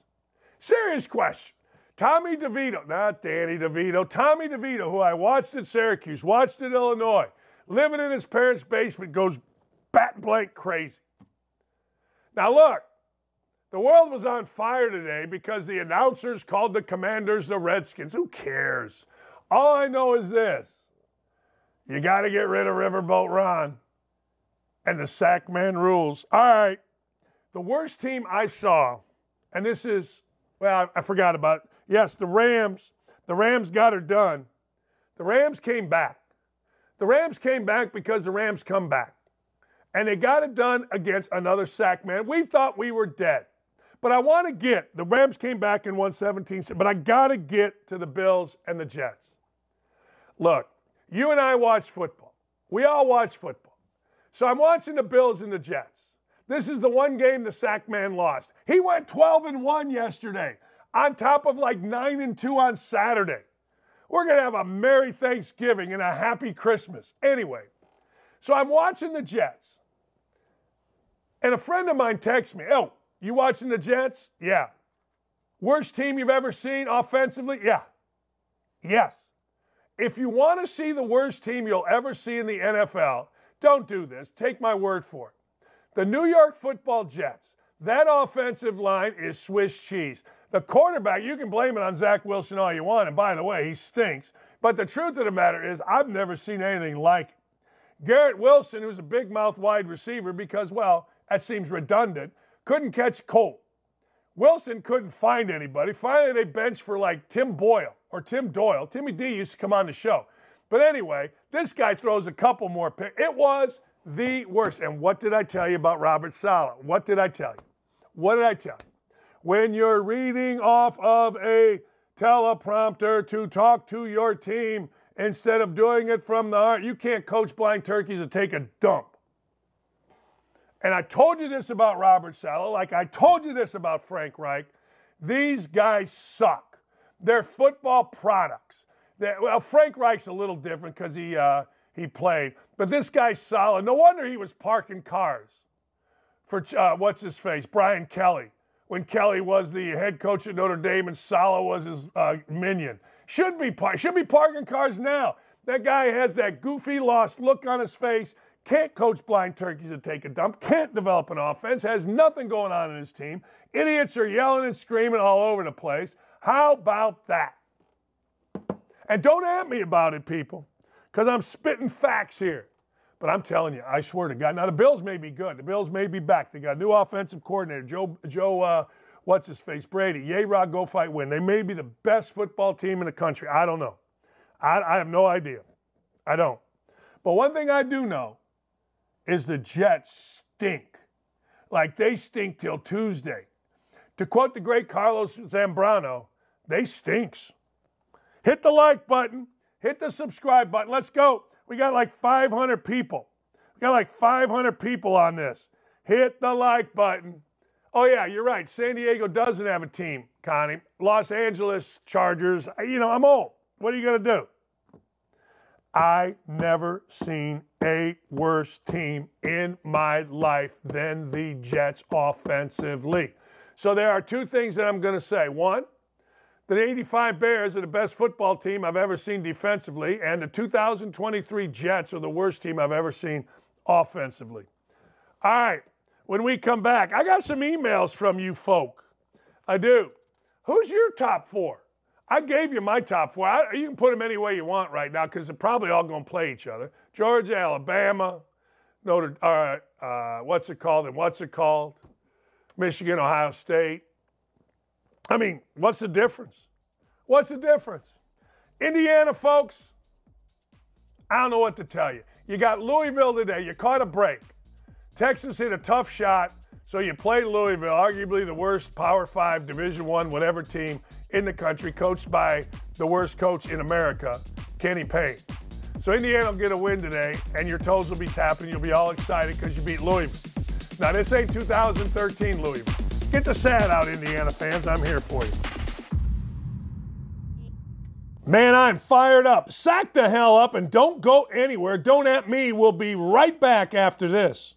Serious question. Tommy DeVito, not Danny DeVito, Tommy DeVito, who I watched at Syracuse, watched at Illinois, living in his parents' basement, goes bat blank crazy. Now, look, the world was on fire today because the announcers called the commanders the Redskins. Who cares? All I know is this you got to get rid of Riverboat Ron and the sack man rules. All right. The worst team I saw, and this is, well, I forgot about it. Yes, the Rams. The Rams got her done. The Rams came back. The Rams came back because the Rams come back and they got it done against another sack man. We thought we were dead. But I want to get, the Rams came back and won 17, but I got to get to the Bills and the Jets. Look, you and I watch football. We all watch football. So I'm watching the Bills and the Jets. This is the one game the sack man lost. He went 12 and 1 yesterday, on top of like 9 and 2 on Saturday. We're going to have a Merry Thanksgiving and a Happy Christmas. Anyway, so I'm watching the Jets. And a friend of mine texts me, Oh, you watching the Jets? Yeah. Worst team you've ever seen offensively? Yeah. Yes. If you want to see the worst team you'll ever see in the NFL, don't do this. Take my word for it. The New York football Jets, that offensive line is Swiss cheese. The quarterback, you can blame it on Zach Wilson all you want. And by the way, he stinks. But the truth of the matter is, I've never seen anything like it. Garrett Wilson, who's a big mouth wide receiver because, well, that seems redundant. Couldn't catch Colt. Wilson couldn't find anybody. Finally, they benched for like Tim Boyle or Tim Doyle. Timmy D used to come on the show. But anyway, this guy throws a couple more picks. It was the worst. And what did I tell you about Robert Saleh? What did I tell you? What did I tell you? When you're reading off of a teleprompter to talk to your team instead of doing it from the heart, you can't coach blind turkeys to take a dump. And I told you this about Robert Saleh, like I told you this about Frank Reich. These guys suck. They're football products. They're, well, Frank Reich's a little different because he, uh, he played, but this guy's solid. No wonder he was parking cars for, uh, what's his face, Brian Kelly, when Kelly was the head coach at Notre Dame and Saleh was his uh, minion. Should be, par- should be parking cars now. That guy has that goofy, lost look on his face can't coach blind turkeys to take a dump, can't develop an offense, has nothing going on in his team. Idiots are yelling and screaming all over the place. How about that? And don't at me about it, people, because I'm spitting facts here. But I'm telling you, I swear to God. Now the Bills may be good. The Bills may be back. They got a new offensive coordinator, Joe Joe. Uh, what's his face, Brady. Yay, Rod, go fight, win. They may be the best football team in the country. I don't know. I, I have no idea. I don't. But one thing I do know is the Jets stink. Like they stink till Tuesday. To quote the great Carlos Zambrano, they stinks. Hit the like button, hit the subscribe button. Let's go. We got like 500 people. We got like 500 people on this. Hit the like button. Oh, yeah, you're right. San Diego doesn't have a team, Connie. Los Angeles Chargers, you know, I'm old. What are you going to do? I never seen a worse team in my life than the Jets offensively. So there are two things that I'm going to say. One, the 85 Bears are the best football team I've ever seen defensively, and the 2023 Jets are the worst team I've ever seen offensively. All right, when we come back, I got some emails from you folk. I do. Who's your top four? I gave you my top four. I, you can put them any way you want right now because they're probably all going to play each other. Georgia, Alabama, Notre, uh, uh, what's it called? And what's it called? Michigan, Ohio State. I mean, what's the difference? What's the difference? Indiana, folks, I don't know what to tell you. You got Louisville today. You caught a break. Texas hit a tough shot, so you play Louisville, arguably the worst Power Five, Division One, whatever team in the country, coached by the worst coach in America, Kenny Payne. So Indiana will get a win today, and your toes will be tapping. You'll be all excited because you beat Louisville. Now this ain't 2013 Louisville. Get the sad out, Indiana fans. I'm here for you. Man, I'm fired up. Sack the hell up and don't go anywhere. Don't at me. We'll be right back after this.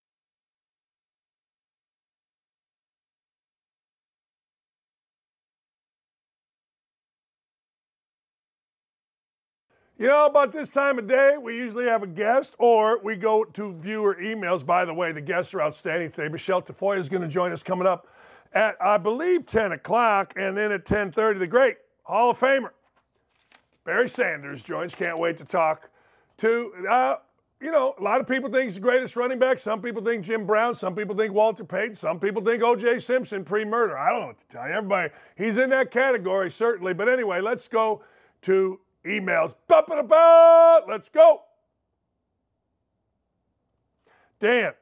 You know, about this time of day, we usually have a guest or we go to viewer emails. By the way, the guests are outstanding today. Michele Tafoya is going to join us coming up at, I believe, 10 o'clock. And then at 10.30, the great Hall of Famer, Barry Sanders joins. Can't wait to talk to, uh, you know, a lot of people think he's the greatest running back. Some people think Jim Brown. Some people think Walter Payton. Some people think O.J. Simpson pre-murder. I don't know what to tell you. Everybody, he's in that category, certainly. But anyway, let's go to emails. Bupping about. Let's go. Dan,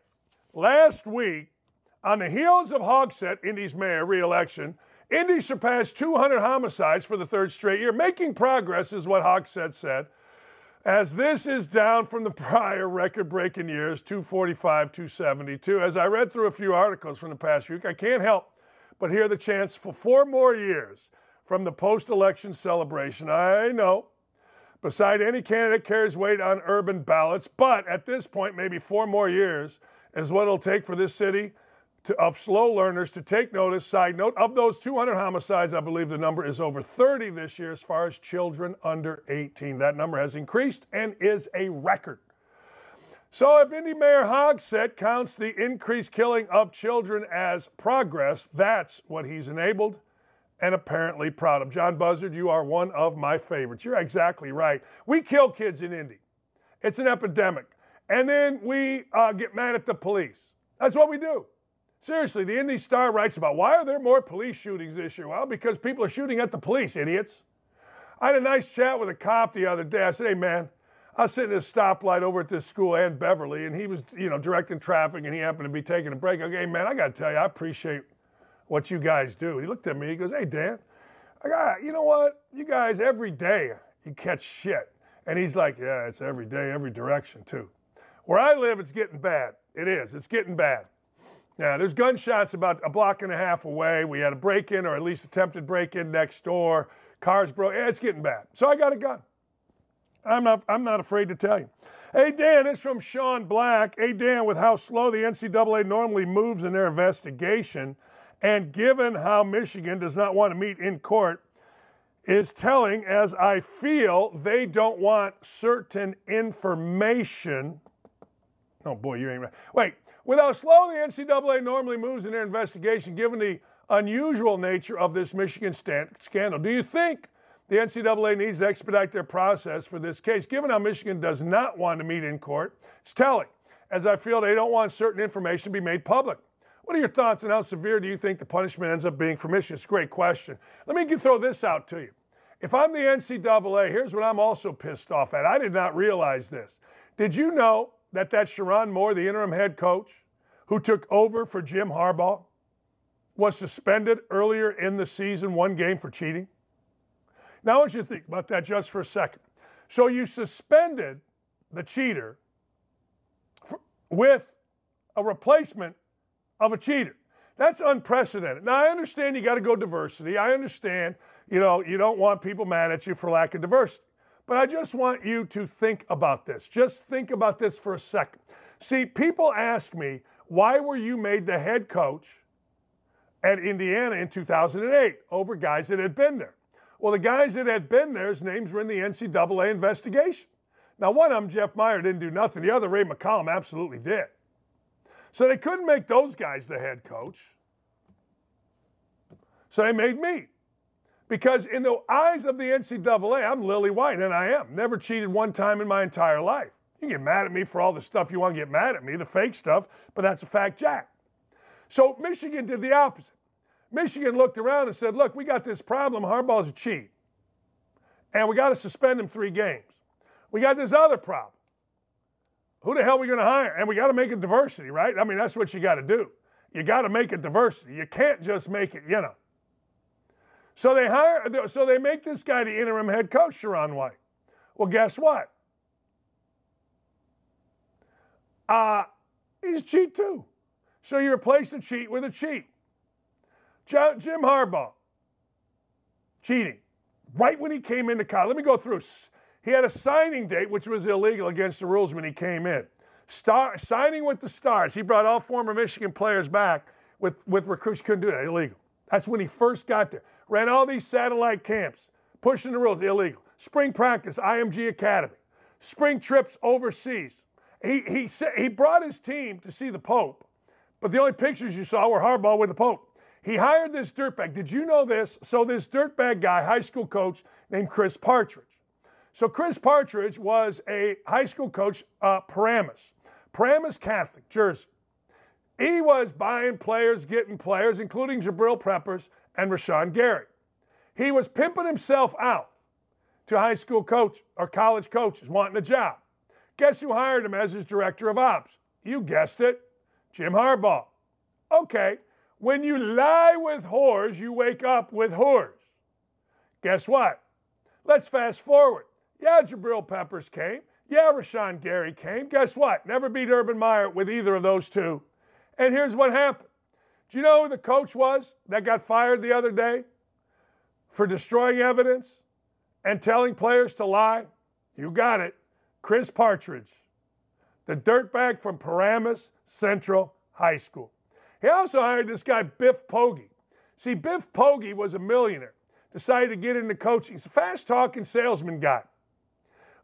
last week, on the heels of Hogsett, Indy's mayor reelection, Indy surpassed 200 homicides for the third straight year. Making progress is what Hogsett said, as this is down from the prior record breaking years, 245, 272. As I read through a few articles from the past week, I can't help but hear the chance for four more years from the post election celebration. I know. Beside any candidate carries weight on urban ballots, but at this point, maybe four more years is what it'll take for this city to, of slow learners to take notice. Side note, of those 200 homicides, I believe the number is over 30 this year as far as children under 18. That number has increased and is a record. So, if Indy Mayor Hogsett counts the increased killing of children as progress, that's what he's enabled and apparently proud of. John Buzzard, you are one of my favorites. You're exactly right. We kill kids in Indy, it's an epidemic. And then we uh, get mad at the police. That's what we do. Seriously, the Indy Star writes about why are there more police shootings this year? Well, because people are shooting at the police, idiots. I had a nice chat with a cop the other day. I said, hey, man, I was sitting at a stoplight over at this school and Beverly, and he was, you know, directing traffic, and he happened to be taking a break. Okay, man, I got to tell you, I appreciate what you guys do. He looked at me, he goes, Hey, Dan, I got, you know what? You guys, every day you catch shit. And he's like, Yeah, it's every day, every direction, too. Where I live, it's getting bad. It is. It's getting bad. Now, there's gunshots about a block and a half away. We had a break in, or at least attempted break in next door. Cars broke. Yeah, it's getting bad. So I got a gun. I'm not, I'm not afraid to tell you. Hey, Dan, it's from Sean Black. Hey, Dan, with how slow the NCAA normally moves in their investigation, and given how Michigan does not want to meet in court, is telling as I feel they don't want certain information. Oh boy, you ain't right. Wait, with how slow the NCAA normally moves in their investigation, given the unusual nature of this Michigan stand- scandal, do you think the NCAA needs to expedite their process for this case? Given how Michigan does not want to meet in court, it's telling, as I feel they don't want certain information to be made public. What are your thoughts on how severe do you think the punishment ends up being for Michigan? It's a great question. Let me throw this out to you. If I'm the NCAA, here's what I'm also pissed off at. I did not realize this. Did you know that that Sherrone Moore, the interim head coach, who took over for Jim Harbaugh, was suspended earlier in the season, one game for cheating? Now, I want you to think about that just for a second. So, you suspended the cheater for, with a replacement of a cheater. That's unprecedented. Now, I understand you got to go diversity. I understand, you know, you don't want people mad at you for lack of diversity. But I just want you to think about this. Just think about this for a second. See, people ask me, why were you made the head coach at Indiana in 2008 over guys that had been there? Well, the guys that had been there's names were in the NCAA investigation. Now, one of them, Jeff Meyer, didn't do nothing. The other, Ray McCallum, absolutely did. So they couldn't make those guys the head coach. So they made me. Because in the eyes of the NCAA, I'm lily white, and I am. Never cheated one time in my entire life. You get mad at me for all the stuff you want to get mad at me, the fake stuff, but that's a fact, Jack. So Michigan did the opposite. Michigan looked around and said, look, we got this problem. Harbaugh's a cheat. And we got to suspend him three games. We got this other problem. Who the hell are we going to hire? And we got to make it diversity, right? I mean, that's what you got to do. You got to make it diversity. You can't just make it, you know. So they hire, so they make this guy the interim head coach, Sharon White. Well, guess what? Uh, he's a cheat too. So you replace the cheat with a cheat. Jim Harbaugh, cheating. Right when he came into college, let me go through. He had a signing date, which was illegal against the rules when he came in. Star, signing with the Stars. He brought all former Michigan players back with, with recruits. Couldn't do that. Illegal. That's when he first got there. Ran all these satellite camps, pushing the rules. Illegal. Spring practice, IMG Academy. Spring trips overseas. He, he, he brought his team to see the Pope, but the only pictures you saw were Harbaugh with the Pope. He hired this dirtbag. Did you know this? So, this dirtbag guy, high school coach named Chris Partridge. So Chris Partridge was a high school coach, uh, Paramus. Paramus Catholic, Jersey. He was buying players, getting players, including Jabril Peppers and Rashan Gary. He was pimping himself out to high school coach or college coaches wanting a job. Guess who hired him as his director of ops? You guessed it, Jim Harbaugh. Okay, when you lie with whores, you wake up with whores. Guess what? Let's fast forward. Yeah, Jabril Peppers came. Yeah, Rashan Gary came. Guess what? Never beat Urban Meyer with either of those two. And here's what happened. Do you know who the coach was that got fired the other day for destroying evidence and telling players to lie? You got it. Chris Partridge, the dirtbag from Paramus Central High School. He also hired this guy, Biff Poggi. See, Biff Poggi was a millionaire, decided to get into coaching. He's a fast talking salesman guy.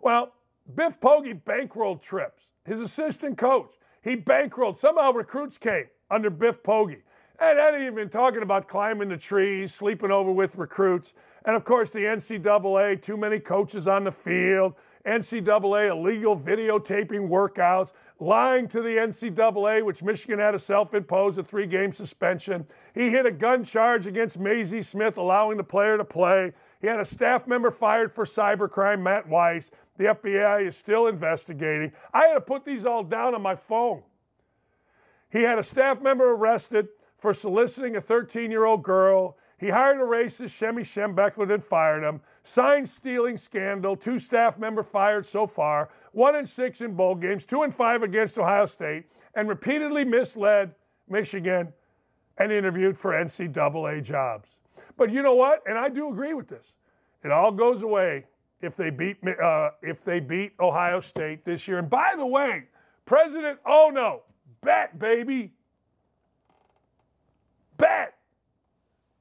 Well, Biff Poggi bankrolled trips. His assistant coach, he bankrolled. Somehow recruits came under Biff Poggi. And I ain't even talking about climbing the trees, sleeping over with recruits. And of course, the NCAA, too many coaches on the field. NCAA illegal videotaping workouts, lying to the NCAA, which Michigan had to self impose a three game suspension. He hit a gun charge against Mazi Smith, allowing the player to play. He had a staff member fired for cybercrime, Matt Weiss. The FBI is still investigating. I had to put these all down on my phone. He had a staff member arrested for soliciting a 13 year old girl. He hired a racist, Shemy Schembechler, then fired him. Sign stealing scandal, two staff member fired so far, one and six in bowl games, two and five against Ohio State, and repeatedly misled Michigan and interviewed for NCAA jobs. But you know what? And I do agree with this. It all goes away if they beat uh, if they beat Ohio State this year. And by the way, President Oh no, bet baby, bet.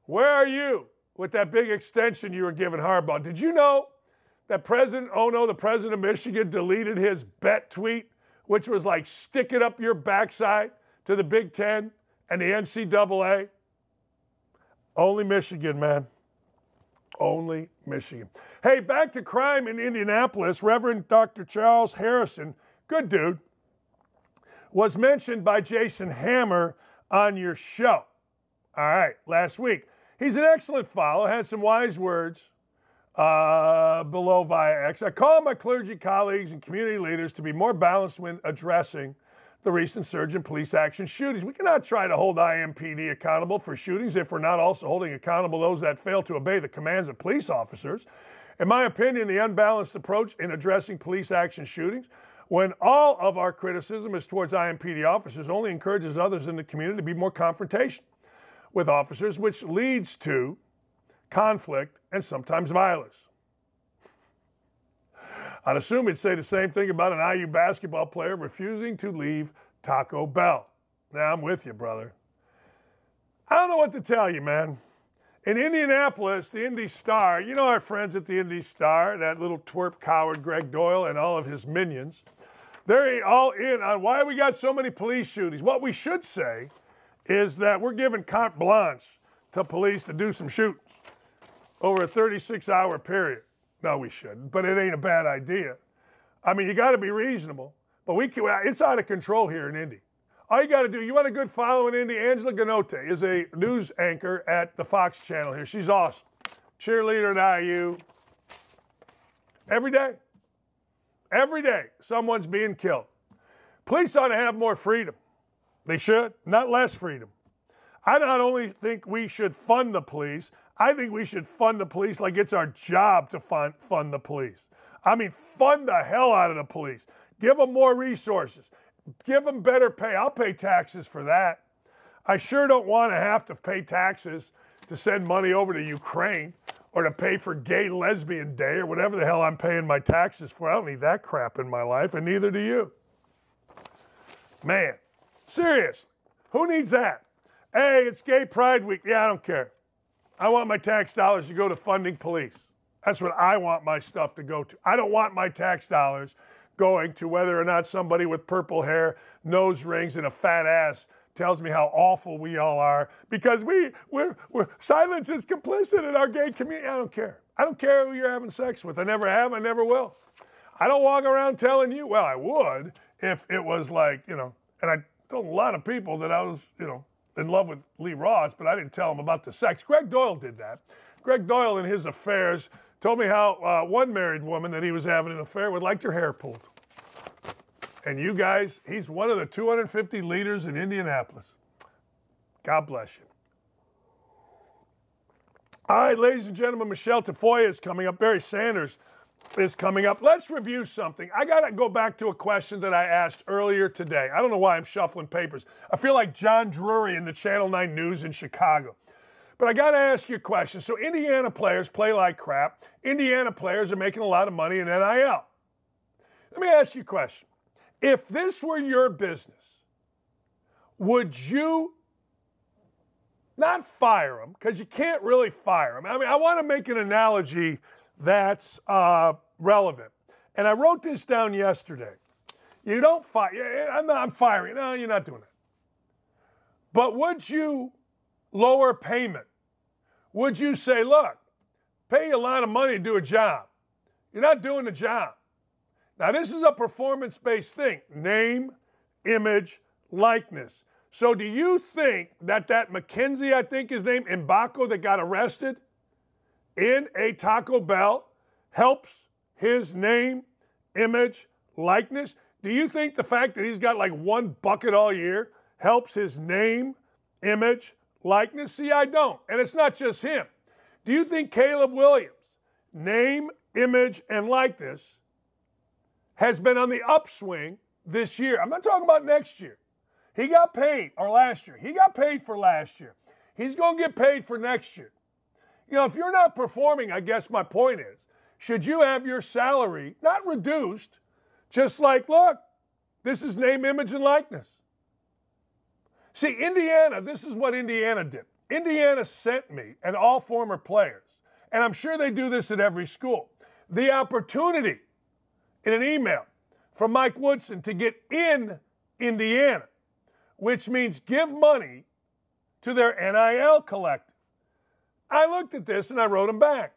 Where are you? with that big extension you were giving Harbaugh. Did you know that President oh no, the president of Michigan, deleted his bet tweet, which was like, stick it up your backside to the Big Ten and the NCAA? Only Michigan, man. Only Michigan. Hey, back to crime in Indianapolis. Reverend Dr. Charles Harrison, good dude, was mentioned by Jason Hammer on your show. All right, last week. He's an excellent follow, had some wise words uh, below via X. I call my clergy colleagues and community leaders to be more balanced when addressing the recent surge in police action shootings. We cannot try to hold IMPD accountable for shootings if we're not also holding accountable those that fail to obey the commands of police officers. In my opinion, the unbalanced approach in addressing police action shootings, when all of our criticism is towards IMPD officers, only encourages others in the community to be more confrontational with officers, which leads to conflict and sometimes violence. I'd assume he'd say the same thing about an IU basketball player refusing to leave Taco Bell. Now, I'm with you, brother. I don't know what to tell you, man. In Indianapolis, the Indy Star, you know our friends at the Indy Star, that little twerp coward Gregg Doyel and all of his minions. They're all in on why we got so many police shootings. What we should say is that we're giving carte blanche to police to do some shootings over a 36 hour period. No, we shouldn't, but it ain't a bad idea. I mean, you got to be reasonable, but we can, it's out of control here in Indy. All you got to do, you want a good follow in Indy? Angela Ganote is a news anchor at the Fox channel here. She's awesome. Cheerleader at IU. Every day. Every day, someone's being killed. Police ought to have more freedom. They should, not less freedom. I not only think we should fund the police, I think we should fund the police like it's our job to fund, fund the police. I mean, fund the hell out of the police. Give them more resources. Give them better pay. I'll pay taxes for that. I sure don't want to have to pay taxes to send money over to Ukraine or to pay for gay lesbian day or whatever the hell I'm paying my taxes for. I don't need that crap in my life, and neither do you. Man, seriously, who needs that? Hey, it's Gay Pride Week. Yeah, I don't care. I want my tax dollars to go to funding police. That's what I want my stuff to go to. I don't want my tax dollars going to whether or not somebody with purple hair, nose rings, and a fat ass tells me how awful we all are because we we're, we're silence is complicit in our gay community. I don't care. I don't care who you're having sex with. I never have. I never will. I don't walk around telling you. Well, I would if it was like you know. And I told a lot of people that I was you know in love with Lee Ross, but I didn't tell him about the sex. Gregg Doyel did that. Gregg Doyel, in his affairs, told me how uh, one married woman that he was having an affair with liked her hair pulled. And you guys, he's one of the 250 leaders in Indianapolis. God bless you. All right, ladies and gentlemen, Michele Tafoya is coming up. Barry Sanders is coming up. Let's review something. I got to go back to a question that I asked earlier today. I don't know why I'm shuffling papers. I feel like John Drury in the Channel 9 News in Chicago. But I got to ask you a question. So, Indiana players play like crap. Indiana players are making a lot of money in NIL. Let me ask you a question. If this were your business, would you not fire them? Because you can't really fire them. I mean, I want to make an analogy that's uh, relevant. And I wrote this down yesterday. You don't fire. I'm, I'm firing. No, you're not doing it. But would you lower payment? Would you say, look, pay a lot of money to do a job? You're not doing the job. Now, this is a performance based thing name, image, likeness. So, do you think that that Mackenzie, I think his name, Mgbako, that got arrested in a Taco Bell helps his name, image, likeness? Do you think the fact that he's got like one bucket all year helps his name, image, likeness? See, I don't. And it's not just him. Do you think Caleb Williams, name, image, and likeness, has been on the upswing this year? I'm not talking about next year. He got paid, or last year. He got paid for last year. He's going to get paid for next year. You know, if you're not performing, I guess my point is, should you have your salary not reduced, just like, look, this is name, image, and likeness. See, Indiana, this is what Indiana did. Indiana sent me and all former players, and I'm sure they do this at every school, the opportunity in an email from Mike Woodson to get in Indiana, which means give money to their NIL collective. I looked at this and I wrote him back.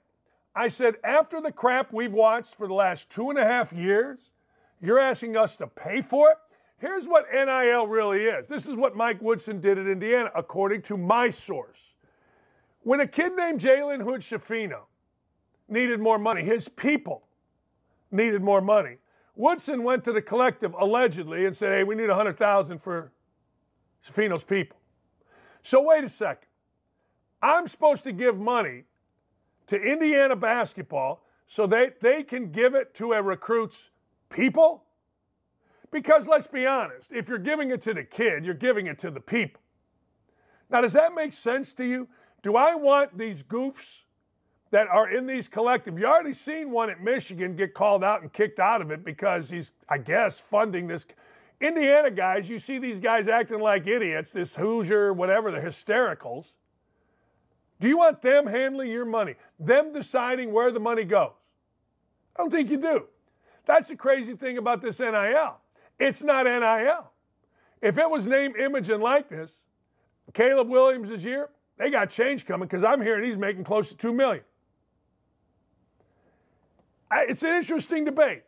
I said, after the crap we've watched for the last two and a half years, you're asking us to pay for it? Here's what NIL really is. This is what Mike Woodson did at Indiana, according to my source. When a kid named Jalen Hood Schifino needed more money, his people needed more money. Woodson went to the collective allegedly and said, "Hey, we need 100,000 for Schifino's people." So wait a second. I'm supposed to give money to Indiana basketball so they, they can give it to a recruit's people? Because let's be honest, if you're giving it to the kid, you're giving it to the people. Now, does that make sense to you? Do I want these goofs that are in these collective? You already seen one at Michigan get called out and kicked out of it because he's, I guess, funding this. Indiana guys, you see these guys acting like idiots, this Hoosier, whatever, the hystericals. Do you want them handling your money? Them deciding where the money goes? I don't think you do. That's the crazy thing about this NIL. It's not NIL. If it was name, image, and likeness, Caleb Williams this year, they got change coming because I'm hearing he's making close to two million. It's an interesting debate.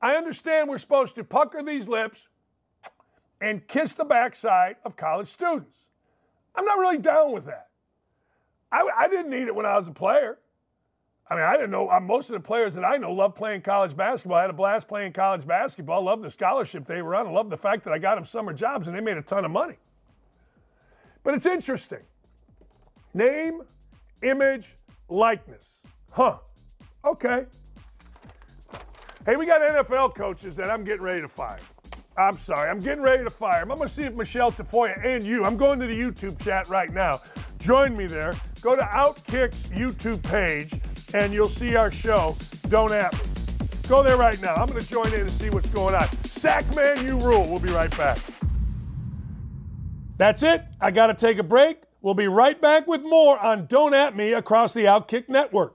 I understand we're supposed to pucker these lips and kiss the backside of college students. I'm not really down with that. I, I didn't need it when I was a player. I mean, I didn't know. Most of the players that I know love playing college basketball. I had a blast playing college basketball. Love the scholarship they were on. Love the fact that I got them summer jobs and they made a ton of money. But it's interesting. Name, image, likeness. Huh. Okay. Hey, we got NFL coaches that I'm getting ready to fire. I'm sorry, I'm getting ready to fire them. I'm going to see if Michele Tafoya and you, I'm going to the YouTube chat right now. Join me there. Go to Outkick's YouTube page and you'll see our show. Don't at me. Go there right now. I'm going to join in and see what's going on. Sackman, you rule. We'll be right back. That's it. I got to take a break. We'll be right back with more on Don't At Me across the Outkick Network.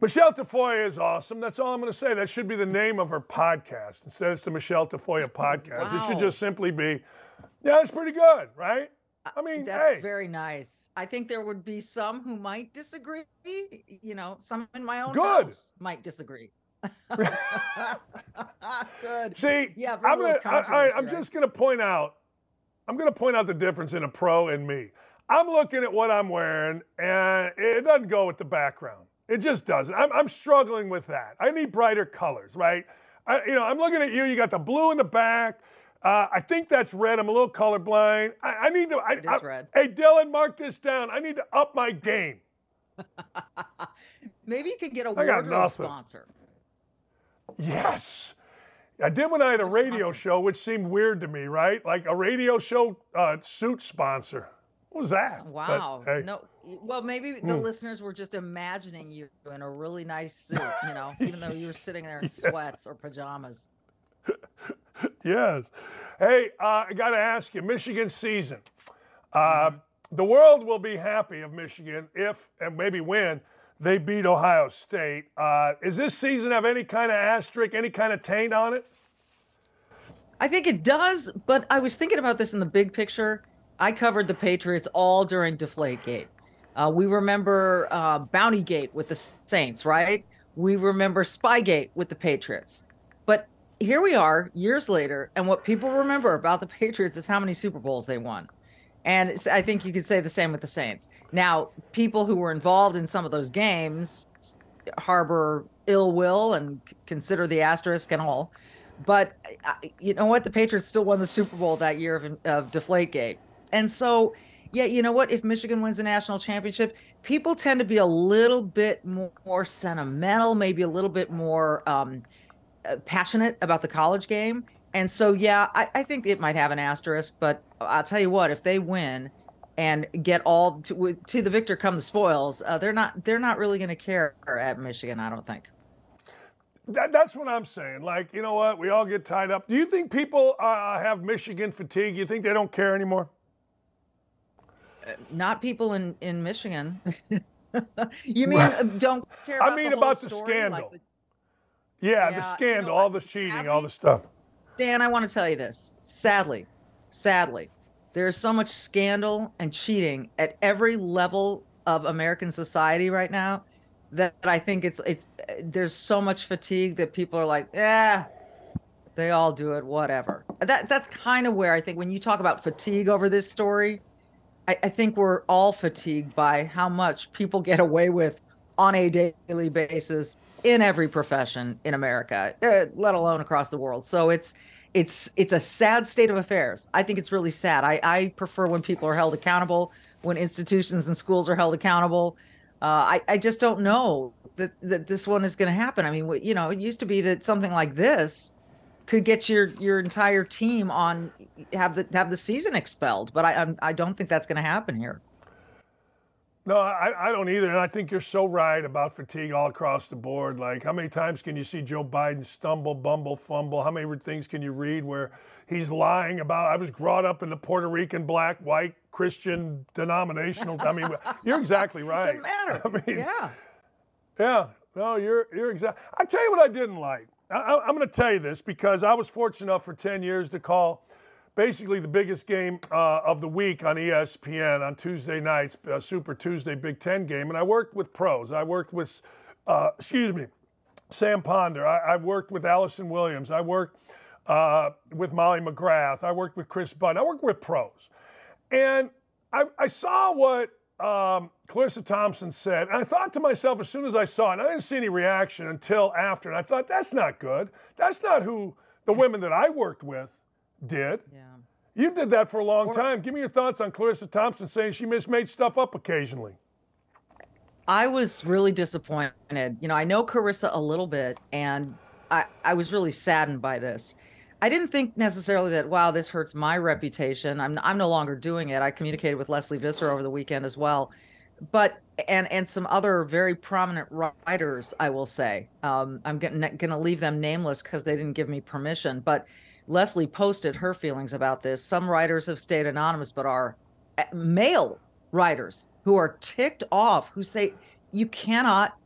Michele Tafoya is awesome. That's all I'm going to say. That should be the name of her podcast. Instead, it's the Michele Tafoya podcast. Wow. It should just simply be, yeah, it's pretty good, right? Uh, I mean, that's hey. very nice. I think there would be some who might disagree. You know, some in my own good. house might disagree. good. See, yeah, I'm gonna. I, am just gonna point out. I'm gonna point out the difference in a pro and me. I'm looking at what I'm wearing, and it doesn't go with the background. It just doesn't. I'm, I'm struggling with that. I need brighter colors, right? I, you know, I'm looking at you. You got the blue in the back. Uh, I think that's red. I'm a little colorblind. I, I need to. I, it is red. Hey, Dylan, mark this down. I need to up my game. Maybe you could get a wardrobe sponsor. Yes. I did when I had a radio show, which seemed weird to me, right? Like a radio show uh, suit sponsor. What was that? Wow. But, hey. No. Well, maybe the mm. listeners were just imagining you in a really nice suit, you know, even though you were sitting there in sweats or pajamas. yes. Hey, uh, I got to ask you, Michigan season. Uh, mm-hmm. The world will be happy of Michigan if and maybe when they beat Ohio State. Uh, is this season have any kind of asterisk, any kind of taint on it? I think it does, but I was thinking about this in the big picture. I covered the Patriots all during Deflategate. Uh, we remember uh, Bountygate with the Saints, right? We remember Spygate with the Patriots. But here we are years later, and what people remember about the Patriots is how many Super Bowls they won. And I think you could say the same with the Saints. Now, people who were involved in some of those games harbor ill will and consider the asterisk and all. But you know what? The Patriots still won the Super Bowl that year of, of Deflategate. And so, yeah, you know what? If Michigan wins a national championship, people tend to be a little bit more sentimental, maybe a little bit more um, uh, passionate about the college game. And so, yeah, I, I, think it might have an asterisk, but I'll tell you what, if they win and get all to, to the victor come the spoils, uh, they're not they're not really going to care at Michigan, I don't think. That, that's what I'm saying. Like, you know what? We all get tied up. Do you think people uh, have Michigan fatigue? You think they don't care anymore? Not people in in Michigan. you mean uh, don't care? I mean the about the scandal. Like the, yeah, yeah, the scandal, you know, all the cheating, sadly, all the stuff. Dan, I want to tell you this. Sadly, sadly, there's so much scandal and cheating at every level of American society right now that I think it's it's there's so much fatigue that people are like, yeah, they all do it, whatever. That that's kind of where I think when you talk about fatigue over this story, I, I think we're all fatigued by how much people get away with on a daily basis in every profession in America, uh, let alone across the world. So it's it's it's a sad state of affairs. I think it's really sad. I, I prefer when people are held accountable, when institutions and schools are held accountable. Uh, I, I just don't know that, that this one is going to happen. I mean, you know, it used to be that something like this could get your your entire team on have the have the season expelled, but I I'm, I do not think that's going to happen here. No, I, I don't either. And I think you're so right about fatigue all across the board. Like, how many times can you see Joe Biden stumble, bumble, fumble? How many things can you read where he's lying about, I was brought up in the Puerto Rican, black, white, Christian denominational? I mean, you're exactly right. Doesn't matter. I mean, yeah. Yeah. No, you're, you're exactly. I tell you what I didn't like. I, I'm going to tell you this because I was fortunate enough for 10 years to call basically the biggest game uh, of the week on ESPN on Tuesday nights, uh, Super Tuesday Big Ten game. And I worked with pros. I worked with, uh, excuse me, Sam Ponder. I, I, worked with Allison Williams. I worked uh, with Molly McGrath. I worked with Chris Budd. I worked with pros. And I, I saw what um, Charissa Thompson said. And I thought to myself as soon as I saw it, I didn't see any reaction until after. And I thought, that's not good. That's not who the women that I worked with did. Yeah. You did that for a long or, time. Give me your thoughts on Charissa Thompson saying she mismade stuff up occasionally. I was really disappointed. You know, I know Charissa a little bit, and I, I was really saddened by this. I didn't think necessarily that wow, this hurts my reputation. I'm I'm no longer doing it. I communicated with Lesley Visser over the weekend as well, but and and some other very prominent writers, I will say. Um, I'm going to leave them nameless because they didn't give me permission, but Lesley posted her feelings about this. Some writers have stayed anonymous, but are eh, male writers who are ticked off, who say, You cannot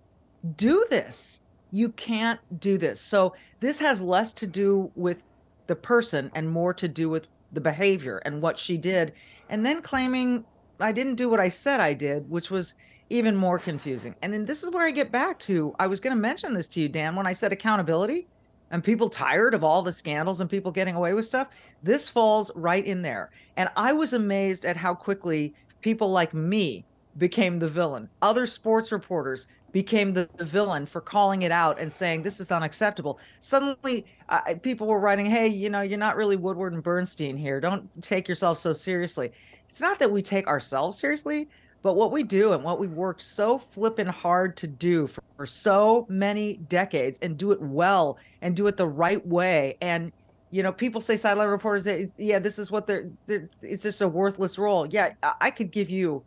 do this. You can't do this. So this has less to do with the person and more to do with the behavior and what she did. And then claiming I didn't do what I said I did, which was even more confusing. And then this is where I get back to I was going to mention this to you, Dan, when I said accountability and people tired of all the scandals and people getting away with stuff, this falls right in there. And I was amazed at how quickly people like me became the villain. Other sports reporters became the, villain for calling it out and saying this is unacceptable. Suddenly, uh, people were writing, "Hey, you know, you're not really Woodward and Bernstein here. Don't take yourself so seriously." It's not that we take ourselves seriously, but what we do and what we've worked so flippin' hard to do for, for so many decades and do it well and do it the right way. And, you know, people say sideline reporters that, yeah, this is what they're, they're it's just a worthless role. Yeah, I could give you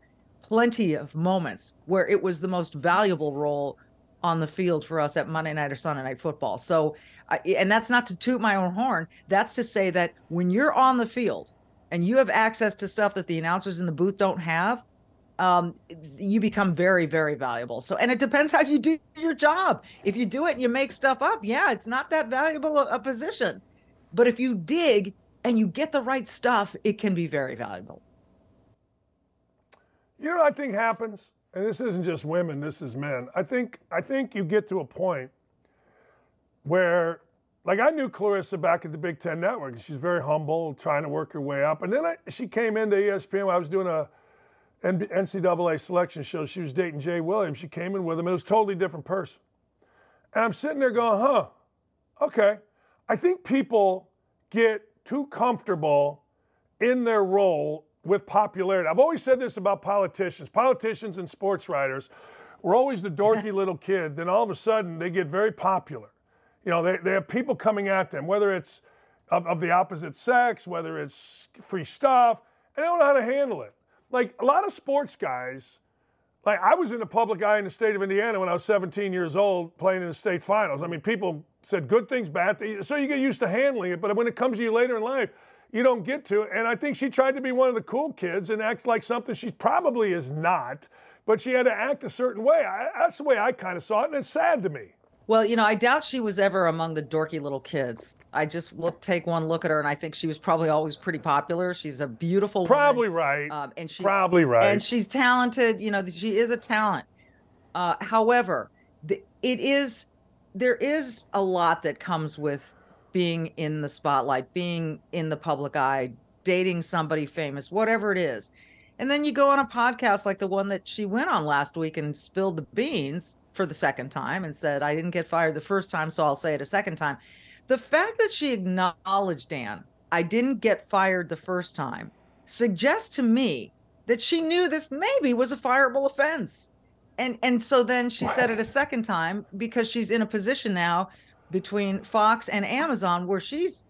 plenty of moments where it was the most valuable role on the field for us at Monday night or Sunday night football. So, and that's not to toot my own horn. That's to say that when you're on the field and you have access to stuff that the announcers in the booth don't have, um, you become very, very valuable. So, and it depends how you do your job. If you do it and you make stuff up, yeah, it's not that valuable a, a position. But if you dig and you get the right stuff, it can be very valuable. You know what I think happens? And this isn't just women, this is men. I think I think you get to a point where like I knew Charissa back at the Big Ten Network. She's very humble, trying to work her way up. And then I, she came into ESPN when I was doing a NCAA selection show. She was dating Jay Williams. She came in with him. It was a totally different person. And I'm sitting there going, huh, okay. I think people get too comfortable in their role with popularity. I've always said this about politicians. Politicians and sports writers were always the dorky little kid. Then all of a sudden they get very popular. You know, they, they have people coming at them, whether it's of, of the opposite sex, whether it's free stuff, and they don't know how to handle it. Like a lot of sports guys, like I was in the public eye in the state of Indiana when I was 17 years old playing in the state finals. I mean, people said good things, bad things. So you get used to handling it. But when it comes to you later in life, you don't get to it. And I think she tried to be one of the cool kids and acts like something she probably is not. But she had to act a certain way. I, that's the way I kind of saw it, and it's sad to me. Well, you know, I doubt she was ever among the dorky little kids. I just look, take one look at her, and I think she was probably always pretty popular. She's a beautiful, probably woman, right, um, and she probably right, and she's talented. You know, she is a talent. Uh, however, the, it is there is a lot that comes with being in the spotlight, being in the public eye, dating somebody famous, whatever it is. And then you go on a podcast like the one that she went on last week and spilled the beans for the second time and said, I didn't get fired the first time, so I'll say it a second time. The fact that she acknowledged, Dan, I didn't get fired the first time suggests to me that she knew this maybe was a fireable offense. And and so then she said it a second time because she's in a position now between Fox and Amazon where she's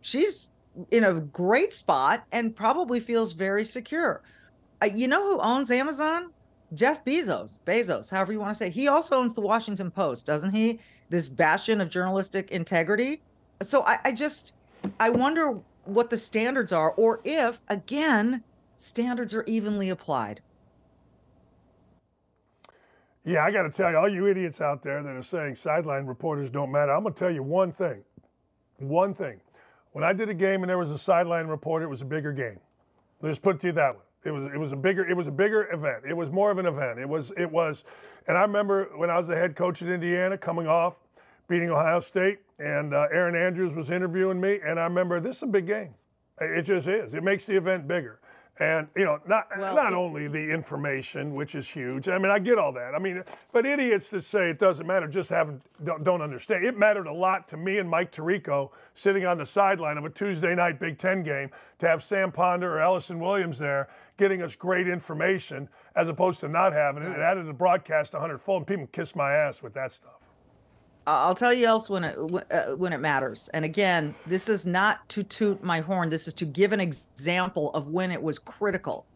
she's in a great spot and probably feels very secure. Uh, you know who owns Amazon? Jeff Bezos, Bezos, however you want to say. He also owns the Washington Post, doesn't he? This bastion of journalistic integrity. So I, I just I wonder what the standards are, or if again standards are evenly applied. Yeah, I got to tell you, all you idiots out there that are saying sideline reporters don't matter, I'm going to tell you one thing. One thing. When I did a game and there was a sideline reporter, it was a bigger game. Let's put it to you that way. It was it was a bigger it was a bigger event. It was more of an event. It was it was, and I remember when I was the head coach at Indiana, coming off beating Ohio State, and uh, Erin Andrews was interviewing me, and I remember this is a big game. It just is. It makes the event bigger. And you know, not well, not it, only the information, which is huge. I mean, I get all that. I mean, but idiots that say it doesn't matter just haven't don't, don't understand. It mattered a lot to me and Mike Tirico sitting on the sideline of a Tuesday night Big Ten game to have Sam Ponder or Allison Williams there getting us great information as opposed to not having it. It added the broadcast 100 fold, and people kiss my ass with that stuff. I'll tell you else when it uh, when it matters. And again, this is not to toot my horn. This is to give an example of when it was critical.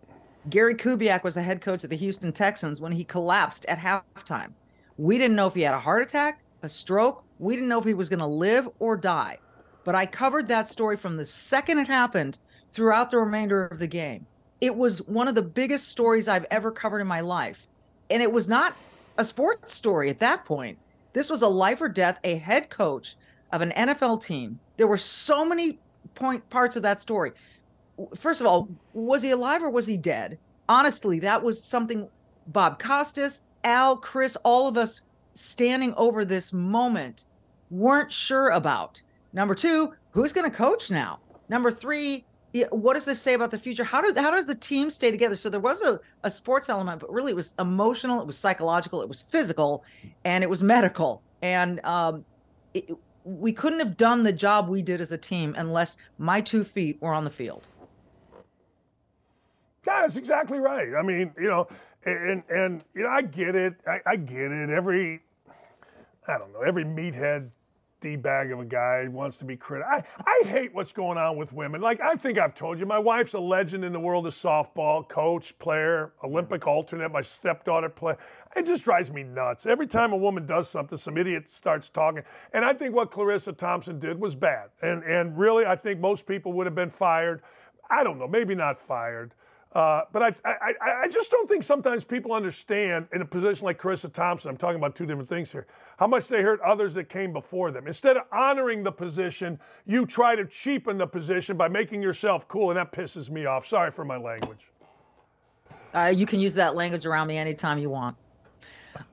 Gary Kubiak was the head coach of the Houston Texans when he collapsed at halftime. We didn't know if he had a heart attack, a stroke. We didn't know if he was going to live or die. But I covered that story from the second it happened throughout the remainder of the game. It was one of the biggest stories I've ever covered in my life. And it was not a sports story at that point. This was a life or death, a head coach of an NFL team. There were so many point parts of that story. First of all, was he alive or was he dead? Honestly, that was something Bob Costas, Al, Chris, all of us standing over this moment weren't sure about. Number two, who's going to coach now? Number three, what does this say about the future? How do how does the team stay together? So there was a, a sports element, but really it was emotional, it was psychological, it was physical, and it was medical. And um, it, we couldn't have done the job we did as a team unless my two feet were on the field. That's exactly right. I mean, you know, and and you know, I get it. I, I get it. Every I don't know, every meathead d bag of a guy wants to be critical. I, I hate what's going on with women. Like I think I've told you, my wife's a legend in the world of softball, coach, player, Olympic alternate. My stepdaughter play. It just drives me nuts. Every time a woman does something, some idiot starts talking. And I think what Charissa Thompson did was bad. And and really, I think most people would have been fired. I don't know, maybe not fired. Uh, but I, I, I just don't think sometimes people understand in a position like Charissa Thompson, I'm talking about two different things here, how much they hurt others that came before them. Instead of honoring the position, you try to cheapen the position by making yourself cool, and that pisses me off. Sorry for my language. Uh, you can use that language around me anytime you want.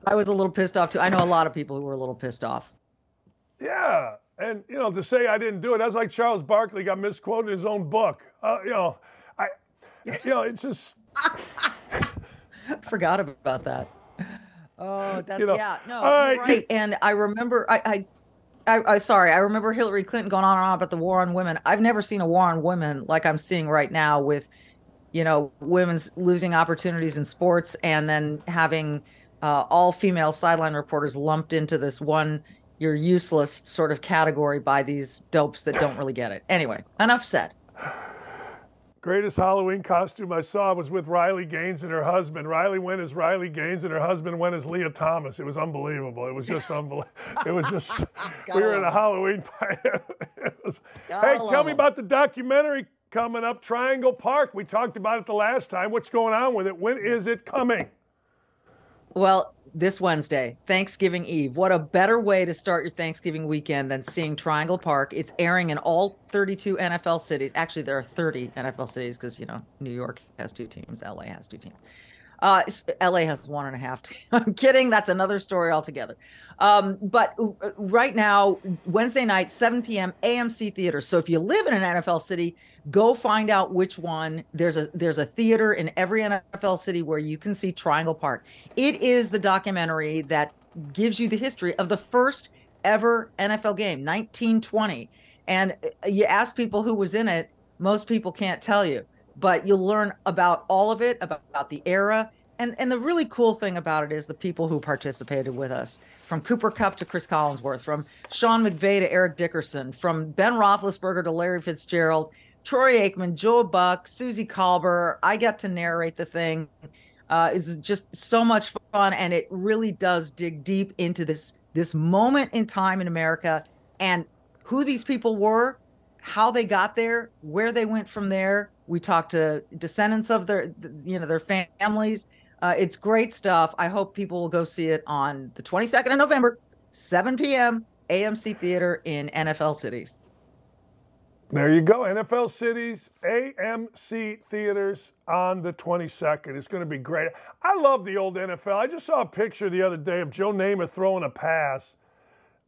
I was a little pissed off too. I know a lot of people who were a little pissed off. Yeah. And, you know, to say I didn't do it, that's like Charles Barkley got misquoted in his own book. Uh, you know, you know, it's just. Forgot about that. Oh, that's, you know, yeah, no, right. right. And I remember, I, I I, I, sorry, I remember Hillary Clinton going on and on about the war on women. I've never seen a war on women like I'm seeing right now with, you know, women's losing opportunities in sports and then having uh, all female sideline reporters lumped into this one you're useless sort of category by these dopes that don't really get it. Anyway, enough said. Greatest Halloween costume I saw was with Riley Gaines and her husband. Riley went as Riley Gaines and her husband went as Leah Thomas. It was unbelievable. It was just unbelievable. it was just, we were in a Halloween party. was, hey, tell me about the documentary coming up, Triangle Park. We talked about it the last time. What's going on with it? When is it coming? Well, this Wednesday, Thanksgiving Eve. What a better way to start your Thanksgiving weekend than seeing Triangle Park. It's airing in all 32 NFL cities. Actually, there are 30 NFL cities because, you know, New York has two teams, LA has two teams. Uh, LA has one and a half. I'm kidding. That's another story altogether. Um, but uh, right now, Wednesday night, 7 p.m., AMC Theater. So if you live in an NFL city, go find out which one. There's a there's a theater in every NFL city where you can see Triangle Park. It is the documentary that gives you the history of the first ever NFL game, 1920. And uh, you ask people who was in it, most people can't tell you but you'll learn about all of it, about, about the era. And, and the really cool thing about it is the people who participated with us, from Cooper Kupp to Cris Collinsworth, from Sean McVay to Eric Dickerson, from Ben Roethlisberger to Larry Fitzgerald, Troy Aikman, Joe Buck, Suzy Kolber. I got to narrate the thing. Uh, is just so much fun, and it really does dig deep into this this moment in time in America and who these people were, how they got there, where they went from there, we talked to descendants of their, you know, their families. Uh, it's great stuff. I hope people will go see it on the 22nd of November, 7 p.m. AMC Theater in NFL cities. There you go. NFL cities, AMC theaters on the 22nd. It's going to be great. I love the old NFL. I just saw a picture the other day of Joe Namath throwing a pass.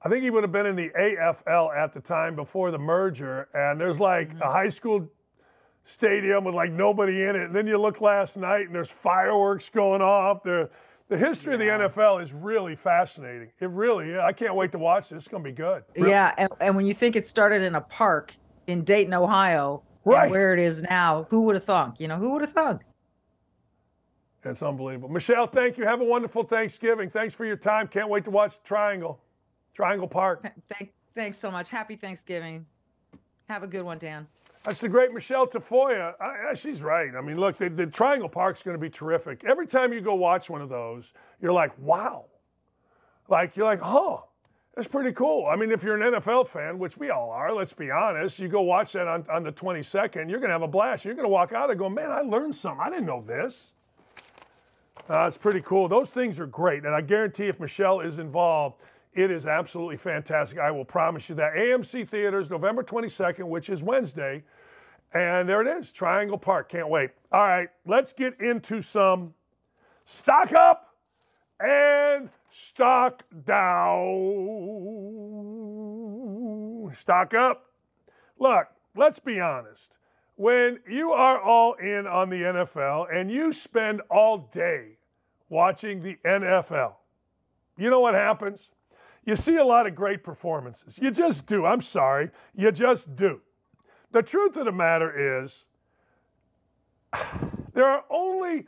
I think he would have been in the AFL at the time before the merger. And there's like mm-hmm. a high school stadium with like nobody in it. And then you look last night and there's fireworks going off. The, the history yeah. of the NFL is really fascinating. It really is. I can't wait to watch this. It's going to be good. Really. Yeah. And, and, when you think it started in a park in Dayton, Ohio, right. where it is now, who would have thunk? You know, who would have thunk? It's unbelievable. Michele, thank you. Have a wonderful Thanksgiving. Thanks for your time. Can't wait to watch Triangle, Triangle Park. Thank, thanks so much. Happy Thanksgiving. Have a good one, Dan. That's the great Michele Tafoya. I, I, she's right. I mean, look, the, the Triangle Park's going to be terrific. Every time you go watch one of those, you're like, wow. Like, you're like, huh, that's pretty cool. I mean, if you're an NFL fan, which we all are, let's be honest, you go watch that on, on the 22nd, you're going to have a blast. You're going to walk out and go, man, I learned something. I didn't know this. Uh, it's pretty cool. Those things are great. And I guarantee if Michele is involved, it is absolutely fantastic. I will promise you that. AMC Theaters, November 22nd, which is Wednesday. And there it is, Triangle Park. Can't wait. All right, let's get into some stock up and stock down. Stock up. Look, let's be honest. When you are all in on the NFL and you spend all day watching the NFL, you know what happens? You see a lot of great performances. You just do. I'm sorry. You just do. The truth of the matter is, there are only,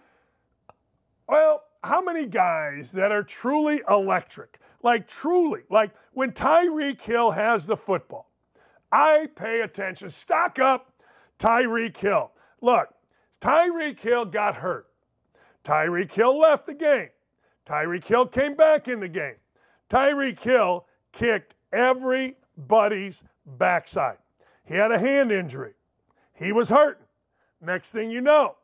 well, how many guys that are truly electric? Like, truly. Like, when Tyreek Hill has the football, I pay attention. Stock up Tyreek Hill. Look, Tyreek Hill got hurt. Tyreek Hill left the game. Tyreek Hill came back in the game. Tyreek Hill kicked everybody's backside. He had a hand injury. He was hurting. Next thing you know,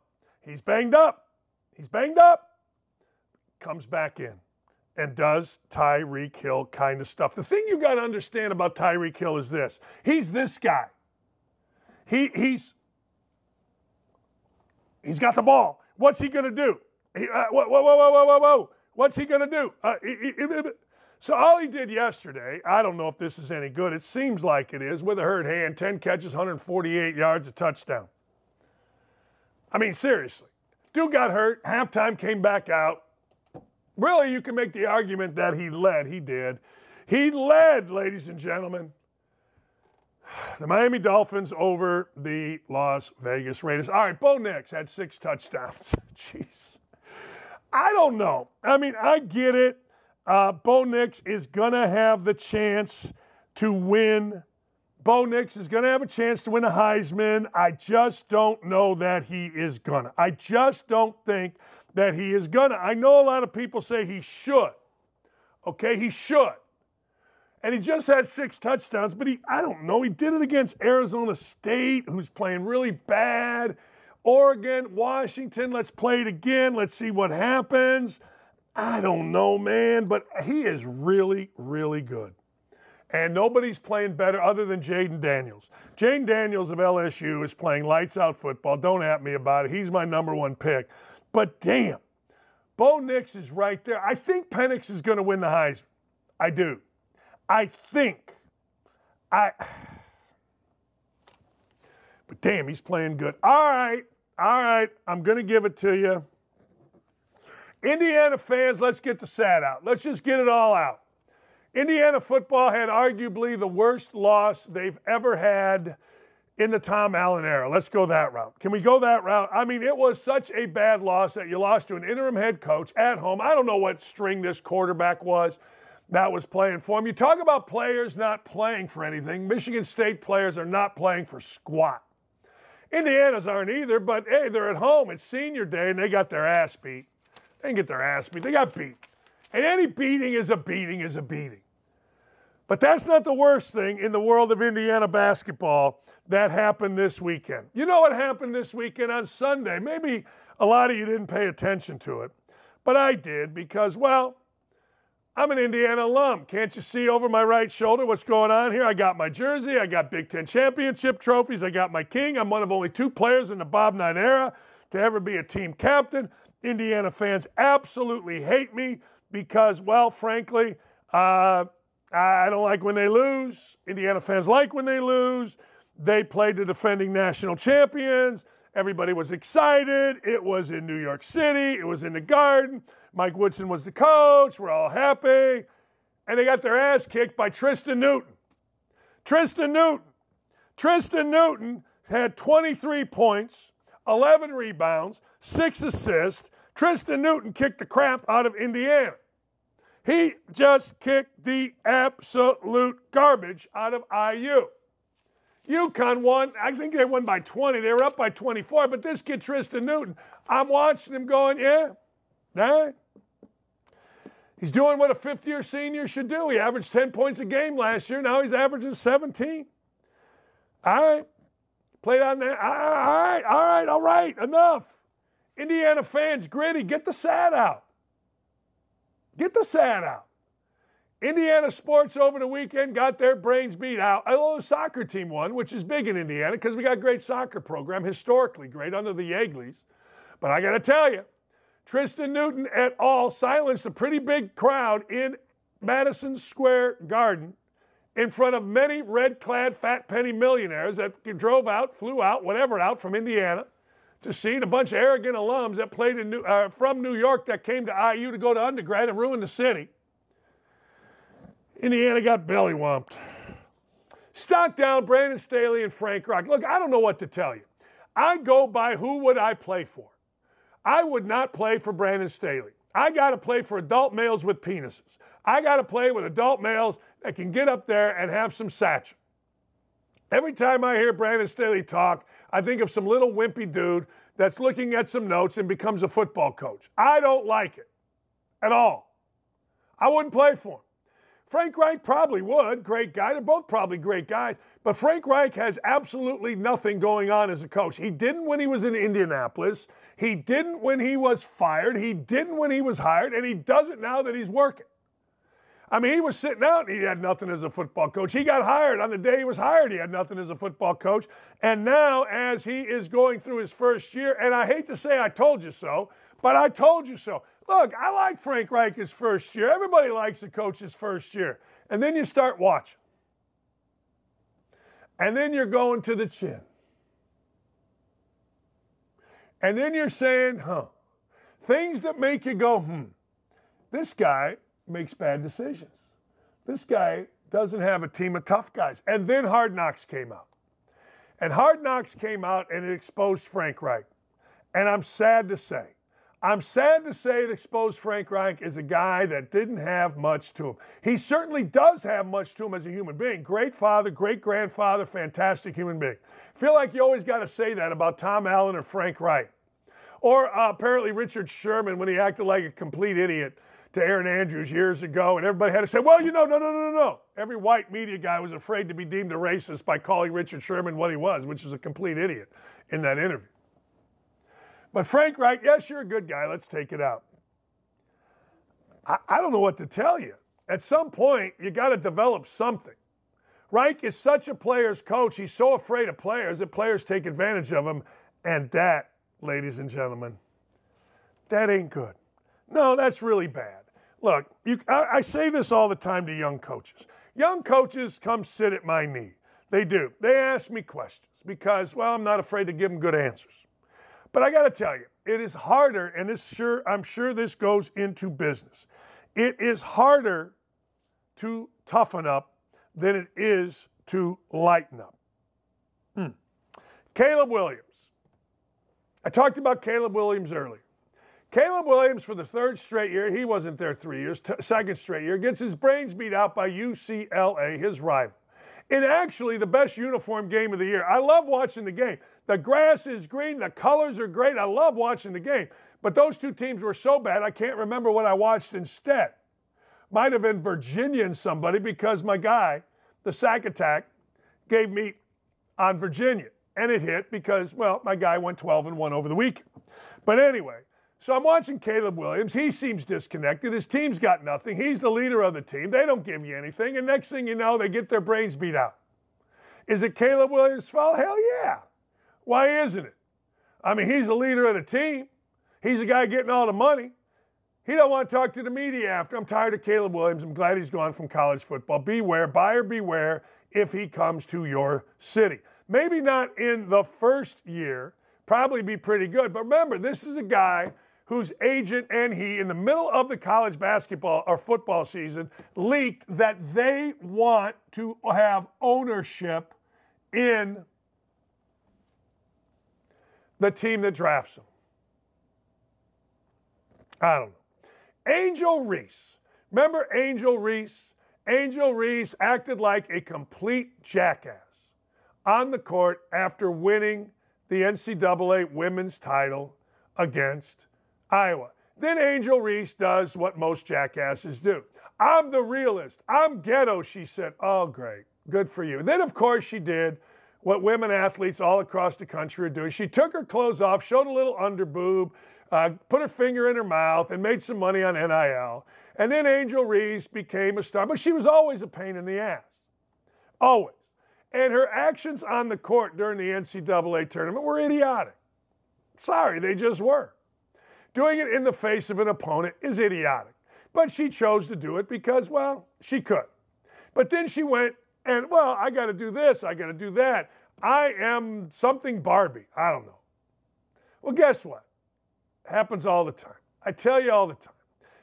He's banged up. He's banged up. Comes back in and does Tyreek Hill kind of stuff. The thing you got to understand about Tyreek Hill is this he's this guy. He, he's, he's got the ball. What's he going to do? He, uh, whoa, whoa, whoa, whoa, whoa, whoa. What's he going to do? Uh, he, so all he did yesterday, I don't know if this is any good. It seems like it is with a hurt hand, 10 catches, 148 yards, a touchdown. I mean, seriously. Dude got hurt, halftime came back out. Really, you can make the argument that he led. He did. He led, ladies and gentlemen. The Miami Dolphins over the Las Vegas Raiders. All right, Bo Nix had six touchdowns. Jeez. I don't know. I mean, I get it. Uh, Bo Nix is going to have the chance to win. Bo Nix is going to have a chance to win a Heisman. I just don't know that he is going to. I just don't think that he is going to. I know a lot of people say he should. Okay, he should. And he just had six touchdowns, but he, I don't know, he did it against Arizona State, who's playing really bad. Oregon, Washington, let's play it again. Let's see what happens. I don't know, man, but he is really, really good. And nobody's playing better other than Jayden Daniels. Jayden Daniels of LSU is playing lights out football. Don't at me about it. He's my number one pick. But damn, Bo Nix is right there. I think Penix is going to win the Heisman. I do. I think. I. But damn, he's playing good. All right, all right. I'm going to give it to you. Indiana fans, let's get the sad out. Let's just get it all out. Indiana football had arguably the worst loss they've ever had in the Tom Allen era. Let's go that route. Can we go that route? I mean, it was such a bad loss that you lost to an interim head coach at home. I don't know what string this quarterback was that was playing for him. You talk about players not playing for anything. Michigan State players are not playing for squat. Indiana's aren't either, but hey, they're at home. It's senior day and they got their ass beat. They didn't get their ass beat, they got beat. And any beating is a beating is a beating. But that's not the worst thing in the world of Indiana basketball that happened this weekend. You know what happened this weekend on Sunday? Maybe a lot of you didn't pay attention to it, but I did because, well, I'm an Indiana alum. Can't you see over my right shoulder what's going on here? I got my jersey, I got Big Ten championship trophies, I got my king. I'm one of only two players in the Bob Knight era to ever be a team captain. Indiana fans absolutely hate me because, well, frankly, uh, I don't like when they lose. Indiana fans like when they lose. They played the defending national champions. Everybody was excited. It was in New York City. It was in the Garden. Mike Woodson was the coach. We're all happy. And they got their ass kicked by Tristen Newton. Tristen Newton. Tristen Newton had 23 points, 11 rebounds, six assists. Tristen Newton kicked the crap out of Indiana. He just kicked the absolute garbage out of IU. UConn won. I think they won by 20. They were up by 24. But this kid, Tristen Newton, I'm watching him going, yeah, nah. He's doing what a fifth year senior should do. He averaged 10 points a game last year. Now he's averaging 17. All right. Played on that. All right, all right, all right. Enough. Indiana fans, gritty, get the sad out. Get the sad out. Indiana sports over the weekend got their brains beat out. Although the soccer team won, which is big in Indiana because we got a great soccer program, historically great under the Yeagleys. But I got to tell you, Tristen Newton et al. silenced a pretty big crowd in Madison Square Garden in front of many red clad fat penny millionaires that drove out, flew out, whatever out from Indiana to see a bunch of arrogant alums that played in New, uh, from New York that came to IU to go to undergrad and ruin the city. Indiana got belly whumped. Stock down, Brandon Staley and Frank Reich. Look, I don't know what to tell you. I go by who would I play for. I would not play for Brandon Staley. I got to play for adult males with penises. I got to play with adult males that can get up there and have some satchel. Every time I hear Brandon Staley talk, I think of some little wimpy dude that's looking at some notes and becomes a football coach. I don't like it at all. I wouldn't play for him. Frank Reich probably would. Great guy. They're both probably great guys. But Frank Reich has absolutely nothing going on as a coach. He didn't when he was in Indianapolis. He didn't when he was fired. He didn't when he was hired. And he doesn't now that he's working. I mean, he was sitting out and he had nothing as a football coach. He got hired on the day he was hired. He had nothing as a football coach. And now, as he is going through his first year, and I hate to say I told you so, but I told you so. Look, I like Frank Reich his first year. Everybody likes a coach's first year. And then you start watching. And then you're going to the chin. And then you're saying, huh, things that make you go, hmm, this guy makes bad decisions. This guy doesn't have a team of tough guys. And then Hard Knocks came out. And Hard Knocks came out and it exposed Frank Reich. And I'm sad to say, I'm sad to say it exposed Frank Reich as a guy that didn't have much to him. He certainly does have much to him as a human being. Great father, great grandfather, fantastic human being. Feel like you always got to say that about Tom Allen or Frank Reich. Or uh, apparently Richard Sherman when he acted like a complete idiot to Erin Andrews years ago, and everybody had to say, well, you know, no, no, no, no, no. Every white media guy was afraid to be deemed a racist by calling Richard Sherman what he was, which is a complete idiot in that interview. But Frank Reich, yes, you're a good guy. Let's take it out. I, I don't know what to tell you. At some point, you got to develop something. Reich is such a player's coach. He's so afraid of players that players take advantage of him. And that, ladies and gentlemen, that ain't good. No, that's really bad. Look, you, I, I say this all the time to young coaches. Young coaches come sit at my knee. They do. They ask me questions because, well, I'm not afraid to give them good answers. But I got to tell you, it is harder, and this sure I'm sure this goes into business. It is harder to toughen up than it is to lighten up. Hmm. Caleb Williams. I talked about Caleb Williams earlier. Caleb Williams, for the third straight year, he wasn't there three years, t- second straight year, gets his brains beat out by UCLA, his rival. In actually the best uniform game of the year. I love watching the game. The grass is green, the colors are great. I love watching the game. But those two teams were so bad, I can't remember what I watched instead. Might have been Virginia and somebody because my guy, the sack attack, gave me on Virginia. And it hit because, well, my guy went 12 and 1 over the weekend. But anyway, so I'm watching Caleb Williams. He seems disconnected. His team's got nothing. He's the leader of the team. They don't give you anything. And next thing you know, they get their brains beat out. Is it Caleb Williams' fault? Hell yeah. Why isn't it? I mean, he's the leader of the team. He's the guy getting all the money. He don't want to talk to the media after. I'm tired of Caleb Williams. I'm glad he's gone from college football. Beware, buyer beware if he comes to your city. Maybe not in the first year, probably be pretty good. But remember, this is a guy whose agent and he, in the middle of the college basketball or football season, leaked that they want to have ownership in the team that drafts them. I don't know. Angel Reese. Remember Angel Reese? Angel Reese acted like a complete jackass on the court after winning the NCAA women's title against Iowa. Then Angel Reese does what most jackasses do. I'm the realist. I'm ghetto, she said. Oh, great. Good for you. Then, of course, she did what women athletes all across the country are doing. She took her clothes off, showed a little underboob, uh, put her finger in her mouth, and made some money on NIL. And then Angel Reese became a star, but she was always a pain in the ass. Always. And her actions on the court during the NCAA tournament were idiotic. Sorry, they just were. Doing it in the face of an opponent is idiotic. But she chose to do it because, well, she could. But then she went and, well, I got to do this, I got to do that. I am something Barbie. I don't know. Well, guess what? It happens all the time. I tell you all the time.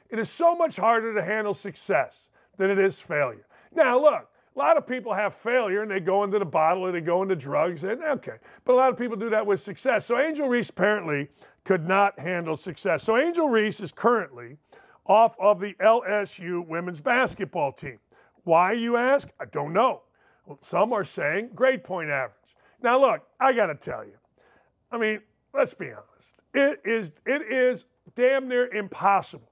It is so much harder to handle success than it is failure. Now, look, a lot of people have failure and they go into the bottle and they go into drugs, and okay. But a lot of people do that with success. So Angel Reese apparently could not handle success. So Angel Reese is currently off of the LSU women's basketball team. Why, you ask? I don't know. Well, some are saying grade point average. Now, look, I got to tell you, I mean, let's be honest. It is, it is damn near impossible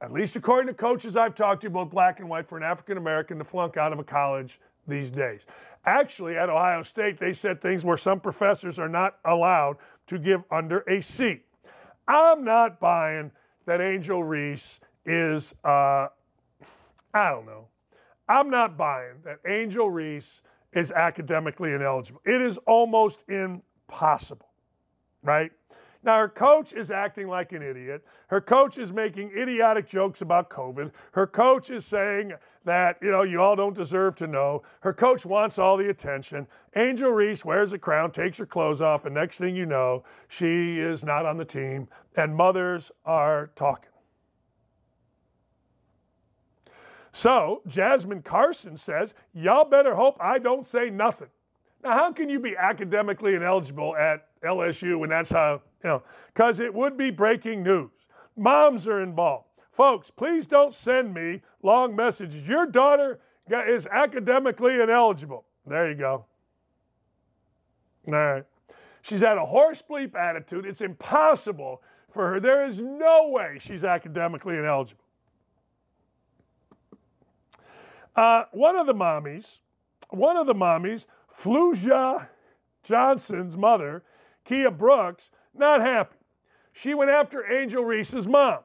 at least according to coaches I've talked to, both black and white, for an African American to flunk out of a college these days. Actually, at Ohio State, they said things where some professors are not allowed to give under a C. I'm not buying that Angel Reese is, uh, I don't know. I'm not buying that Angel Reese is academically ineligible. It is almost impossible, right? Now, her coach is acting like an idiot. Her coach is making idiotic jokes about COVID. Her coach is saying that, you know, you all don't deserve to know. Her coach wants all the attention. Angel Reese wears a crown, takes her clothes off, and next thing you know, she is not on the team, and mothers are talking. So, Jasmine Carson says, Y'all better hope I don't say nothing. Now, how can you be academically ineligible at LSU when that's how, you know, because it would be breaking news. Moms are involved. Folks, please don't send me long messages. Your daughter is academically ineligible. There you go. All right. She's had a horse bleep attitude. It's impossible for her. There is no way she's academically ineligible. Uh, one of the mommies, one of the mommies, Flau'jae Johnson's mother, Kia Brooks, not happy. She went after Angel Reese's mom.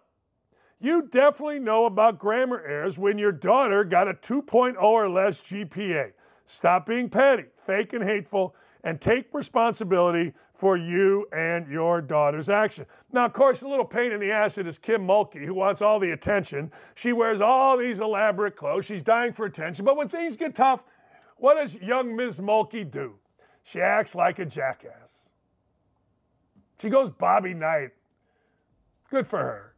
You definitely know about grammar errors when your daughter got a 2.0 or less GPA. Stop being petty, fake, and hateful, and take responsibility for you and your daughter's action. Now, of course, a little pain in the ass is Kim Mulkey, who wants all the attention. She wears all these elaborate clothes. She's dying for attention. But when things get tough, what does young Ms. Mulkey do? She acts like a jackass. She goes Bobby Knight. Good for her.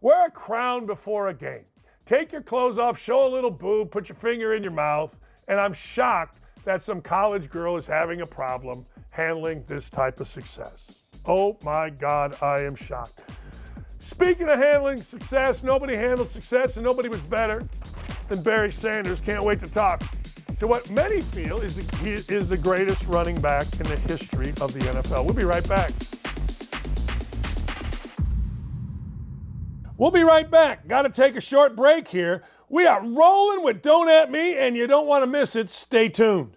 Wear a crown before a game. Take your clothes off, show a little boob, put your finger in your mouth, and I'm shocked that some college girl is having a problem handling this type of success. Oh my God, I am shocked. Speaking of handling success, nobody handled success and nobody was better than Barry Sanders. Can't wait to talk to what many feel is the, is the greatest running back in the history of the NFL. We'll be right back. We'll be right back. Got to take a short break here. We are rolling with Don't At Me, and you don't want to miss it. Stay tuned.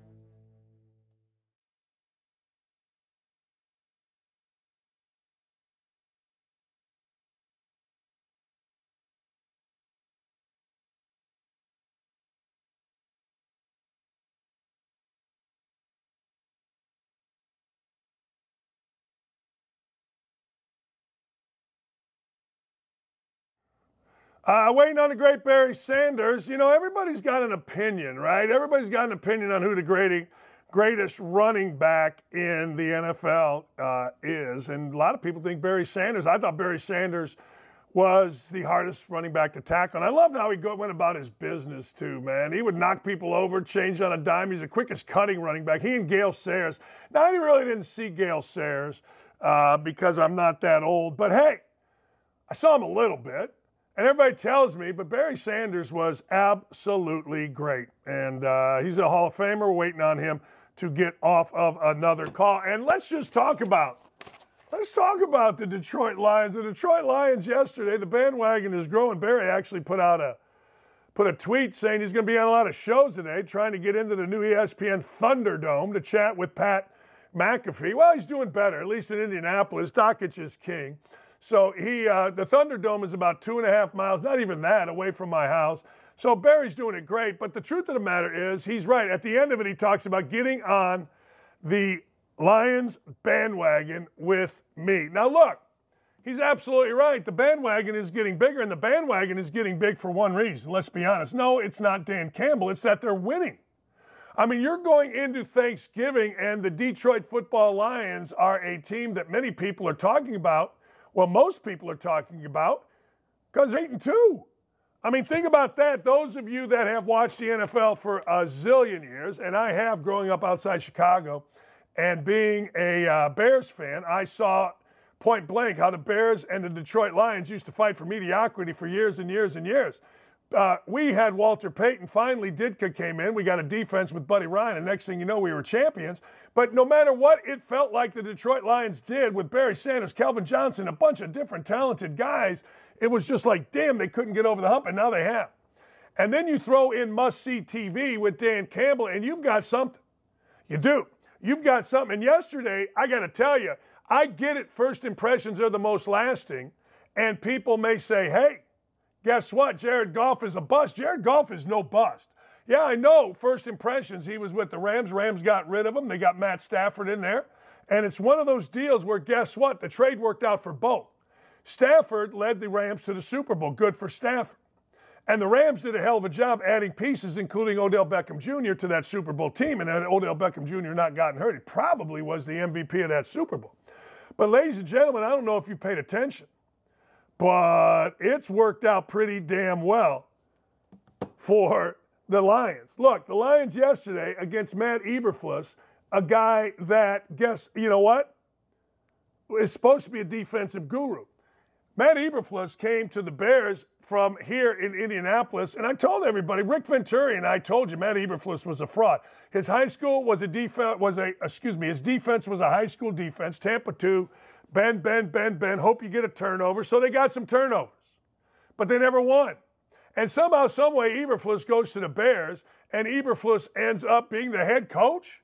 Uh, waiting on the great Barry Sanders. You know, everybody's got an opinion, right? Everybody's got an opinion on who the great, greatest running back in the NFL uh, is. And a lot of people think Barry Sanders. I thought Barry Sanders was the hardest running back to tackle. And I loved how he go, went about his business, too, man. He would knock people over, change on a dime. He's the quickest cutting running back. He and Gale Sayers. Now, I really didn't see Gale Sayers uh, because I'm not that old. But hey, I saw him a little bit. And everybody tells me, but Barry Sanders was absolutely great. And uh, he's a Hall of Famer. Waiting on him to get off of another call. And let's just talk about let's talk about the Detroit Lions. The Detroit Lions yesterday, the bandwagon is growing. Barry actually put out a put a tweet saying he's going to be on a lot of shows today, trying to get into the new ESPN Thunderdome to chat with Pat McAfee. Well, he's doing better, at least in Indianapolis. Dakich is king. So he, uh, the Thunderdome is about two and a half miles, not even that, away from my house. So Barry's doing it great. But the truth of the matter is, he's right. At the end of it, he talks about getting on the Lions bandwagon with me. Now, look, He's absolutely right. The bandwagon is getting bigger, and the bandwagon is getting big for one reason. Let's be honest. No, it's not Dan Campbell, it's that they're winning. I mean, you're going into Thanksgiving, and the Detroit football Lions are a team that many people are talking about. Well, most people are talking about because 8 and 2. I mean, think about that. Those of you that have watched the NFL for a zillion years, and I have growing up outside Chicago and being a uh, Bears fan, I saw point blank how the Bears and the Detroit Lions used to fight for mediocrity for years and years and years. Uh, we had Walter Payton. Finally, Ditka came in. We got a defense with Buddy Ryan, and next thing you know, we were champions. But no matter what it felt like the Detroit Lions did with Barry Sanders, Calvin Johnson, a bunch of different talented guys, it was just like, damn, they couldn't get over the hump, and now they have. And then you throw in must see TV with Dan Campbell, and you've got something. You do. You've got something. And yesterday, I got to tell you, I get it. First impressions are the most lasting. And people may say, hey, guess what? Jared Goff is a bust. Jared Goff is no bust. Yeah, I know. First impressions, he was with the Rams. Rams got rid of him. They got Matt Stafford in there. And it's one of those deals where, guess what? The trade worked out for both. Stafford led the Rams to the Super Bowl. Good for Stafford. And the Rams did a hell of a job adding pieces, including Odell Beckham Jr., to that Super Bowl team. And had Odell Beckham Jr. not gotten hurt, he probably was the MVP of that Super Bowl. But, ladies and gentlemen, I don't know if you paid attention, but it's worked out pretty damn well for the Lions. Look, the Lions yesterday against Matt Eberflus, a guy that, guess, you know what, is supposed to be a defensive guru. Matt Eberflus came to the Bears from here in Indianapolis, and I told everybody, Rick Venturi and I told you, Matt Eberflus was a fraud. His high school was a defense was a excuse me, his defense was a high school defense. Tampa two, bend, bend, bend, bend. Hope you get a turnover. So they got some turnovers, but they never won. And somehow, some way, Eberflus goes to the Bears, and Eberflus ends up being the head coach.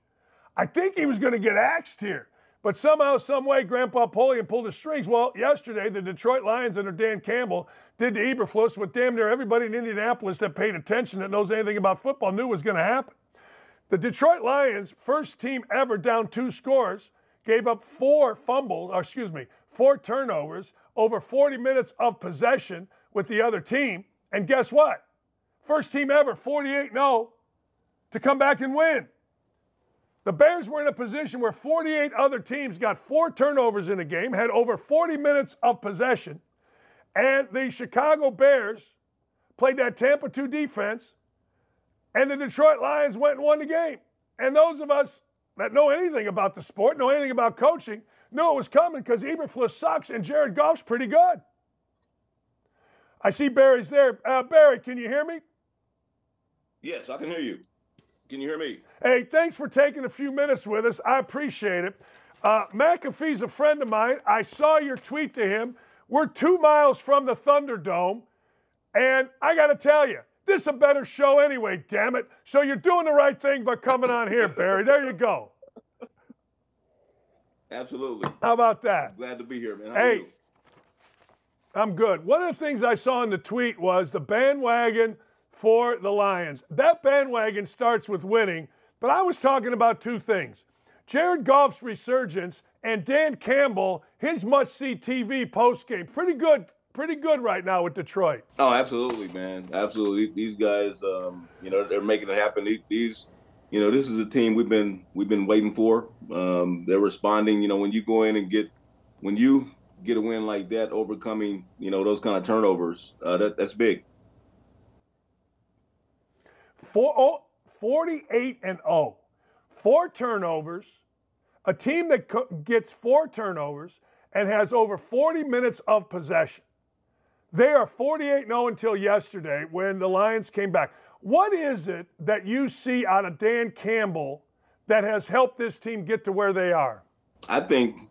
I think he was going to get axed here. But somehow, some way, Grandpa Polian pulled the strings. Well, yesterday, the Detroit Lions under Dan Campbell did to Eberflus what damn near everybody in Indianapolis that paid attention that knows anything about football knew was going to happen. The Detroit Lions, first team ever down two scores, gave up four fumbles, or excuse me, four turnovers over 40 minutes of possession with the other team. And guess what? First team ever, 48 0, to come back and win. The Bears were in a position where 48 other teams got four turnovers in a game, had over 40 minutes of possession, and the Chicago Bears played that Tampa 2 defense, and the Detroit Lions went and won the game. And those of us that know anything about the sport, know anything about coaching, knew it was coming because Eberflus sucks and Jared Goff's pretty good. I see Barry's there. Uh, Barry, can you hear me? Yes, I can hear you. Can you hear me? Hey, thanks for taking a few minutes with us. I appreciate it. Uh, McAfee's a friend of mine. I saw your tweet to him. We're two miles from the Thunderdome. And I got to tell you, this is a better show anyway, damn it. So you're doing the right thing by coming on here, Barry. There you go. Absolutely. How about that? Glad to be here, man. How hey, I'm good. One of the things I saw in the tweet was the bandwagon for the Lions. That bandwagon starts with winning, but I was talking about two things Jared Goff's resurgence and Dan Campbell, his must see TV post game. Pretty good. Pretty good right now with Detroit. Oh, absolutely, man. Absolutely. These guys, um, you know, they're making it happen. These, you know, this is a team we've been we've been waiting for. Um, they're responding. You know, when you go in and get when you get a win like that, overcoming you know those kind of turnovers, uh, that that's big. Four, oh, 48 and 0. Four turnovers. A team that co- gets four turnovers and has over 40 minutes of possession. They are 48 0 until yesterday when the Lions came back. What is it that you see out of Dan Campbell that has helped this team get to where they are? I think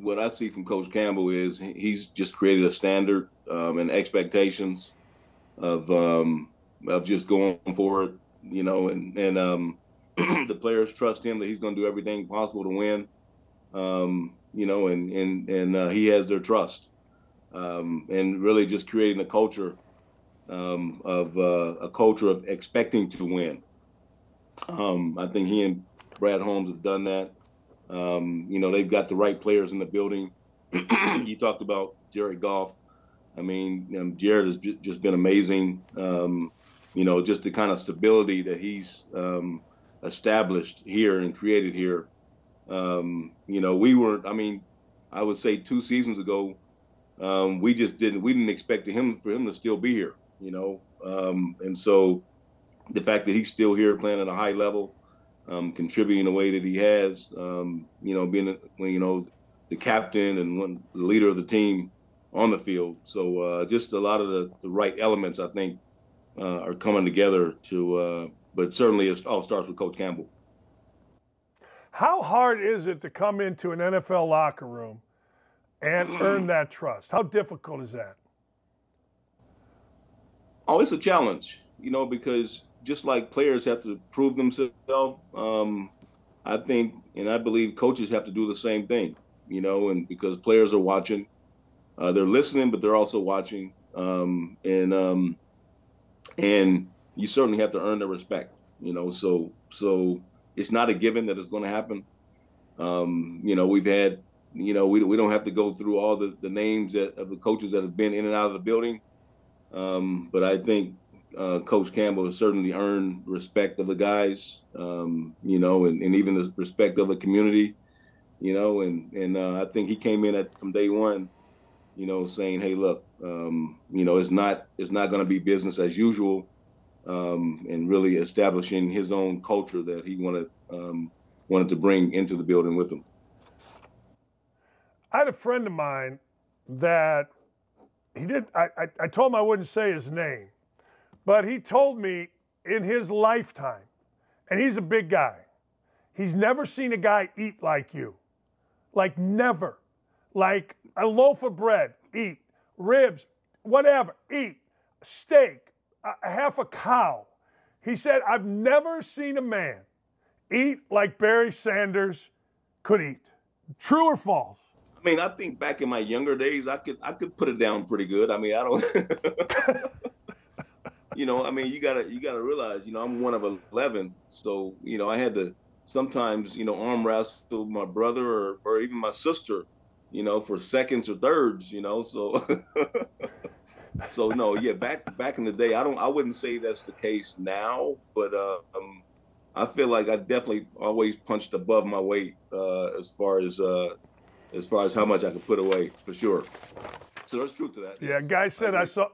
what I see from Coach Campbell is he's just created a standard um, and expectations of um, of just going forward, you know, and and um, the players trust him that he's going to do everything possible to win, um, you know, and and and uh, he has their trust, um, and really just creating a culture um, of uh, a culture of expecting to win. Um, I think he and Brad Holmes have done that. Um, you know, they've got the right players in the building you talked about Jared Goff. I mean, um, Jared has just been amazing. Um, you know, just the kind of stability that he's established here and created here. You know, we weren't. I mean, I would say two seasons ago, um, we just didn't. We didn't expect him for him to still be here. You know, um, and so the fact that he's still here playing at a high level, um, contributing the way that he has, you know, being you know the captain and one the leader of the team on the field. So uh, just a lot of the, the right elements, I think, uh, are coming together to. Uh, but certainly, it all starts with Coach Campbell. How hard is it to come into an NFL locker room and earn that trust? How difficult is that? Oh, it's a challenge, you know, because just like players have to prove themselves, um, I think, and I believe coaches have to do the same thing, you know, and because players are watching, uh, they're listening, but they're also watching, um, and um, and you certainly have to earn their respect. You know, so so it's not a given that it's going to happen. Um, you know, we've had, you know, we we don't have to go through all the the names that, of the coaches that have been in and out of the building, um, but I think uh, Coach Campbell has certainly earned respect of the guys, um, you know, and, and even the respect of the community, you know, and and uh, I think he came in at from day one you know, saying, "Hey, look, um, you know, it's not it's not going to be business as usual," um, and really establishing his own culture that he wanted um, wanted to bring into the building with him. I had a friend of mine that he did. I, I, I told him I wouldn't say his name, but he told me in his lifetime, and he's a big guy. He's never seen a guy eat like you, like never, like a loaf of bread, eat. Ribs, whatever, eat. Steak, a half a cow. He said, I've never seen a man eat like Barry Sanders could eat. True or false? I mean, I think back in my younger days, I could I could put it down pretty good. I mean, I don't. you know, I mean, you gotta you gotta realize, you know, I'm one of eleven, so you know, I had to sometimes, you know, arm wrestle my brother or, or even my sister you know, for seconds or thirds, you know. So so no, yeah, back back in the day, I don't I wouldn't say that's the case now, but uh, um, I feel like I definitely always punched above my weight uh, as far as uh, as far as how much I could put away for sure. So there's truth to that. Yeah, guy said I, I saw.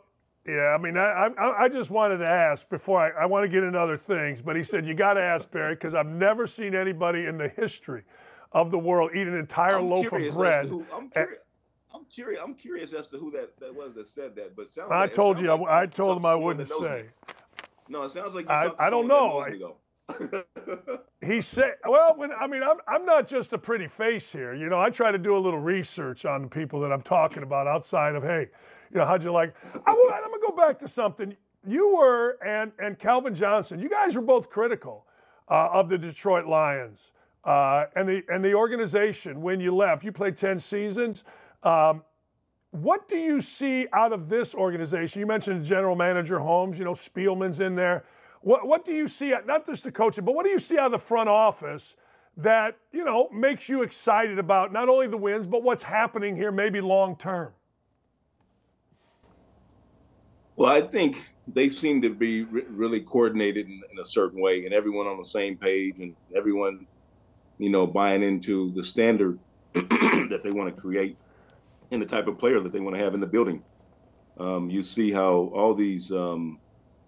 Yeah, I mean, I, I, I just wanted to ask before I, I want to get into other things, but he said you got to ask Barry because I've never seen anybody in the history of the world eat an entire I'm loaf of bread. Who, I'm, curious, I'm, curious, I'm curious as to who that, that was that said that. But I like, told you, like I, I told him I wouldn't say. Me. No, it sounds like I, I don't know. he said, "Well, when I mean, I'm I'm not just a pretty face here. You know, I try to do a little research on the people that I'm talking about outside of hey, you know, how'd you like? I, I'm gonna go back to something you were and and Calvin Johnson. You guys were both critical uh, of the Detroit Lions. Uh, and the and the organization when you left, you played ten seasons. Um, what do you see out of this organization? You mentioned General Manager Holmes. You know Spielman's in there. What what do you see? Not just the coaching, but what do you see out of the front office that you know makes you excited about not only the wins but what's happening here, maybe long term? Well, I think they seem to be re- really coordinated in, in, a certain way, and everyone on the same page, and everyone you know, buying into the standard that they want to create and the type of player that they want to have in the building. Um, you see how all these, um,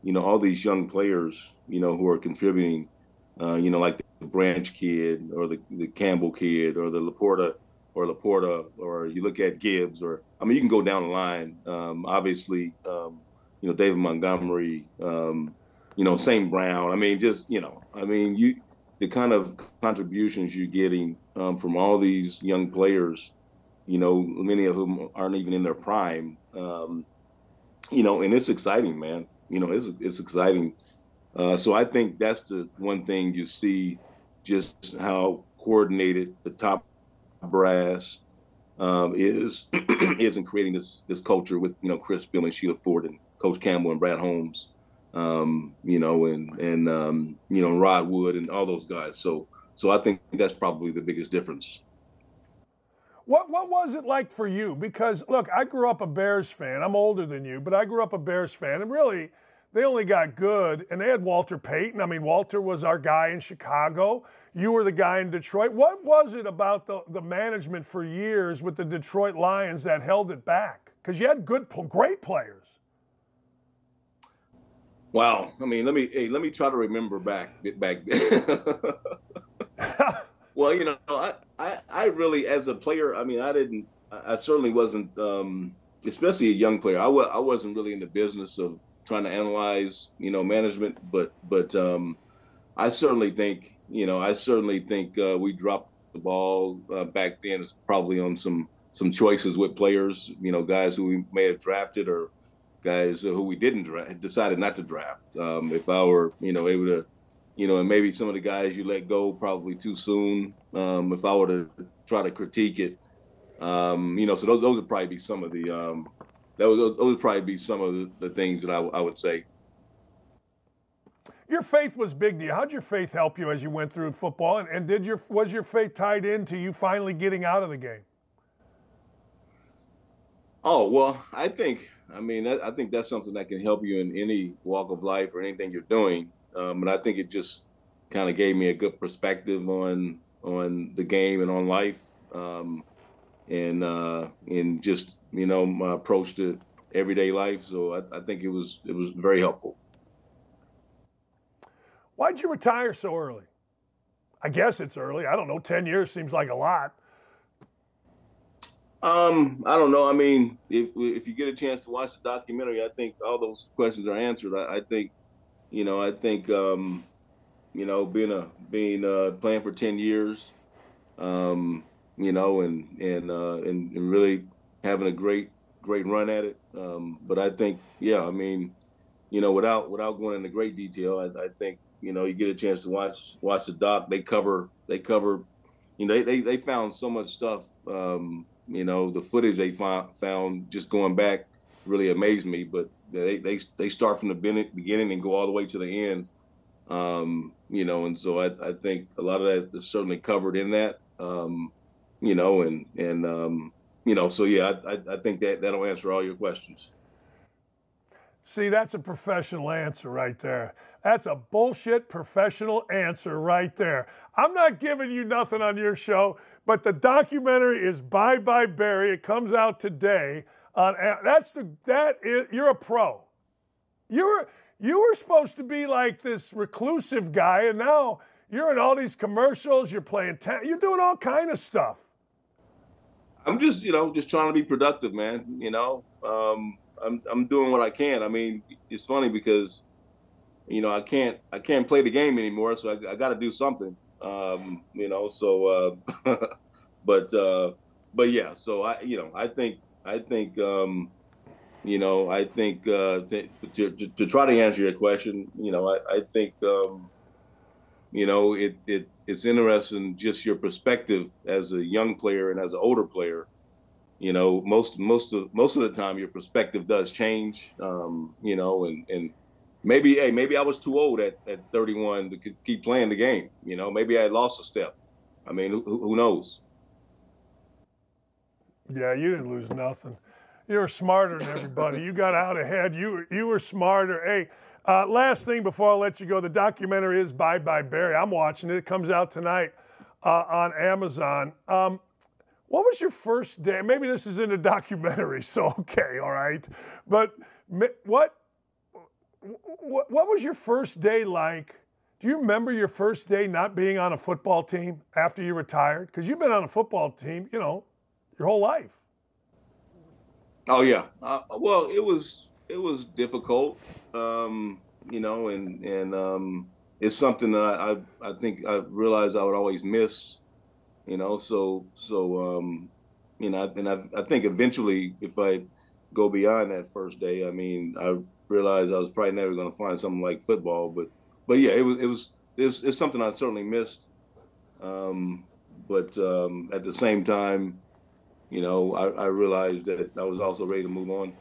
you know, all these young players, you know, who are contributing, uh, you know, like the Branch kid or the, the Campbell kid or the Laporta or Laporta, or you look at Gibbs, or I mean, you can go down the line. Um, obviously, um, you know, David Montgomery, um, you know, St. Brown. I mean, just you know, I mean, you the kind of contributions you're getting um, from all these young players, you know, many of whom aren't even in their prime, um, you know, and it's exciting, man. You know, it's it's exciting. Uh, so I think that's the one thing you see, just how coordinated the top brass um, is is in creating this this culture with you know Chris Bill and Sheila Ford and Coach Campbell and Brad Holmes um, you know, and and um, you know Rod Wood and all those guys. So so I think that's probably the biggest difference. What what was it like for you? Because look, I grew up a Bears fan. I'm older than you, but I grew up a Bears fan, and really, they only got good. And they had Walter Payton. I mean, Walter was our guy in Chicago. You were the guy in Detroit. What was it about the the management for years with the Detroit Lions that held it back? Because you had good, great players. Wow. I mean, let me hey, let me try to remember back back. well, you know, I, I, I really, as a player, I mean, I didn't, I certainly wasn't, um, especially a young player. I was, I wasn't really in the business of trying to analyze, you know, management, but, but, um, I certainly think, you know, I certainly think uh, we dropped the ball uh, back then. It's probably on some some choices with players, you know, guys who we may have drafted or guys who we didn't draft, decided not to draft. Um, if I were, you know, able to you know, and maybe some of the guys you let go probably too soon. Um, if I were to try to critique it, um, you know, so those, those would probably be some of the um, that would, those would probably be some of the, the things that I, I would say. Your faith was big to you. How'd your faith help you as you went through football? And, and did your was your faith tied into you finally getting out of the game? Oh well, I think I mean that, I think that's something that can help you in any walk of life or anything you're doing. Um, and I think it just kind of gave me a good perspective on on the game and on life, um, and uh, and just you know my approach to everyday life. So I, I think it was it was very helpful. Why'd you retire so early? I guess it's early. I don't know. Ten years seems like a lot. Um, I don't know. I mean, if if you get a chance to watch the documentary, I think all those questions are answered. I, I think you know, I think um, you know, being a being uh, playing for ten years, um, you know, and and, uh, and and really having a great great run at it. Um, but I think, yeah, I mean, you know, without without going into great detail, I, I think you know you get a chance to watch watch the doc. They cover they cover, you know, they they, they found so much stuff. Um, you know, the footage they found found just going back really amazed me. But they they they start from the beginning and go all the way to the end. Um, you know, and so I, I think a lot of that is certainly covered in that. Um, you know, and and um, you know, so yeah, I, I think that that'll answer all your questions. See, that's a professional answer right there. That's a bullshit professional answer right there. I'm not giving you nothing on your show, but the documentary is Bye Bye Barry. It comes out today. On that's the that is you're a pro. You were you were supposed to be like this reclusive guy, and now you're in all these commercials. You're playing. Ta- you're doing all kind of stuff. I'm just you know just trying to be productive, man. You know, um, I'm I'm doing what I can. I mean, it's funny because you know I can't I can't play the game anymore, so I, I got to do something. Um, you know, so uh, but uh, but yeah, so I you know I think I think, um, you know, I think uh, to, to, to, try to answer your question, you know, I, I think, um, you know, it, it it's interesting just your perspective as a young player and as an older player. You know, most most of most of the time your perspective does change. Um, you know, and and maybe hey maybe I was too old at, at 31 to keep playing the game. You know, maybe I lost a step. I mean, who, who knows? Yeah, you didn't lose nothing. You were smarter than everybody. you got out ahead. You you were smarter. Hey, uh, last thing before I let you go, the documentary is Bye Bye Barry. I'm watching it. It comes out tonight uh, on Amazon. Um, what was your first day? Maybe this is in a documentary, so okay, all right. But what what, what was your first day like? Do you remember your first day not being on a football team after you retired? Because you've been on a football team, you know, your whole life. Oh yeah. Uh, well, it was it was difficult, um, you know, and and um, it's something that I, I, I think I realized I would always miss, you know. So so um, you know, and I I think eventually if I go beyond that first day, I mean, I realized I was probably never going to find something like football, but but yeah, it was it was it's, it's something I certainly missed. Um, but um, at the same time, you know, I, I realized that I was also ready to move on.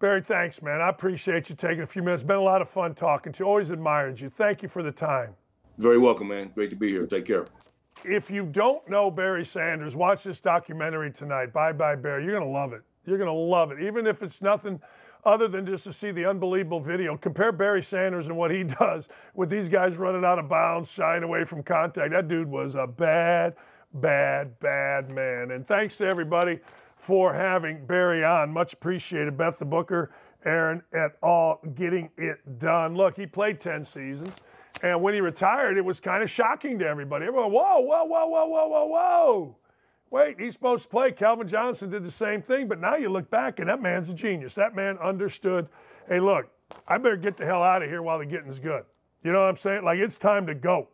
Barry, thanks, man. I appreciate you taking a few minutes. It's been a lot of fun talking to you. Always admired you. Thank you for the time. Very welcome, man. Great to be here. Take care. if you don't know Barry Sanders, watch this documentary tonight. Bye bye, Barry. You're going to love it. You're going to love it. Even if it's nothing other than just to see the unbelievable video. Compare Barry Sanders and what he does with these guys running out of bounds, shying away from contact. That dude was a bad, bad, bad man. And thanks to everybody for having Barry on. Much appreciated. Beth the Booker, Aaron et al. getting it done. Look, he played 10 seasons. And when he retired, it was kind of shocking to everybody. Everyone, whoa, whoa, whoa, whoa, whoa, whoa, whoa. Wait, he's supposed to play. Calvin Johnson did the same thing, but now you look back and that man's a genius. That man understood, hey, look, I better get the hell out of here while the getting's good. You know what I'm saying? Like it's time to go.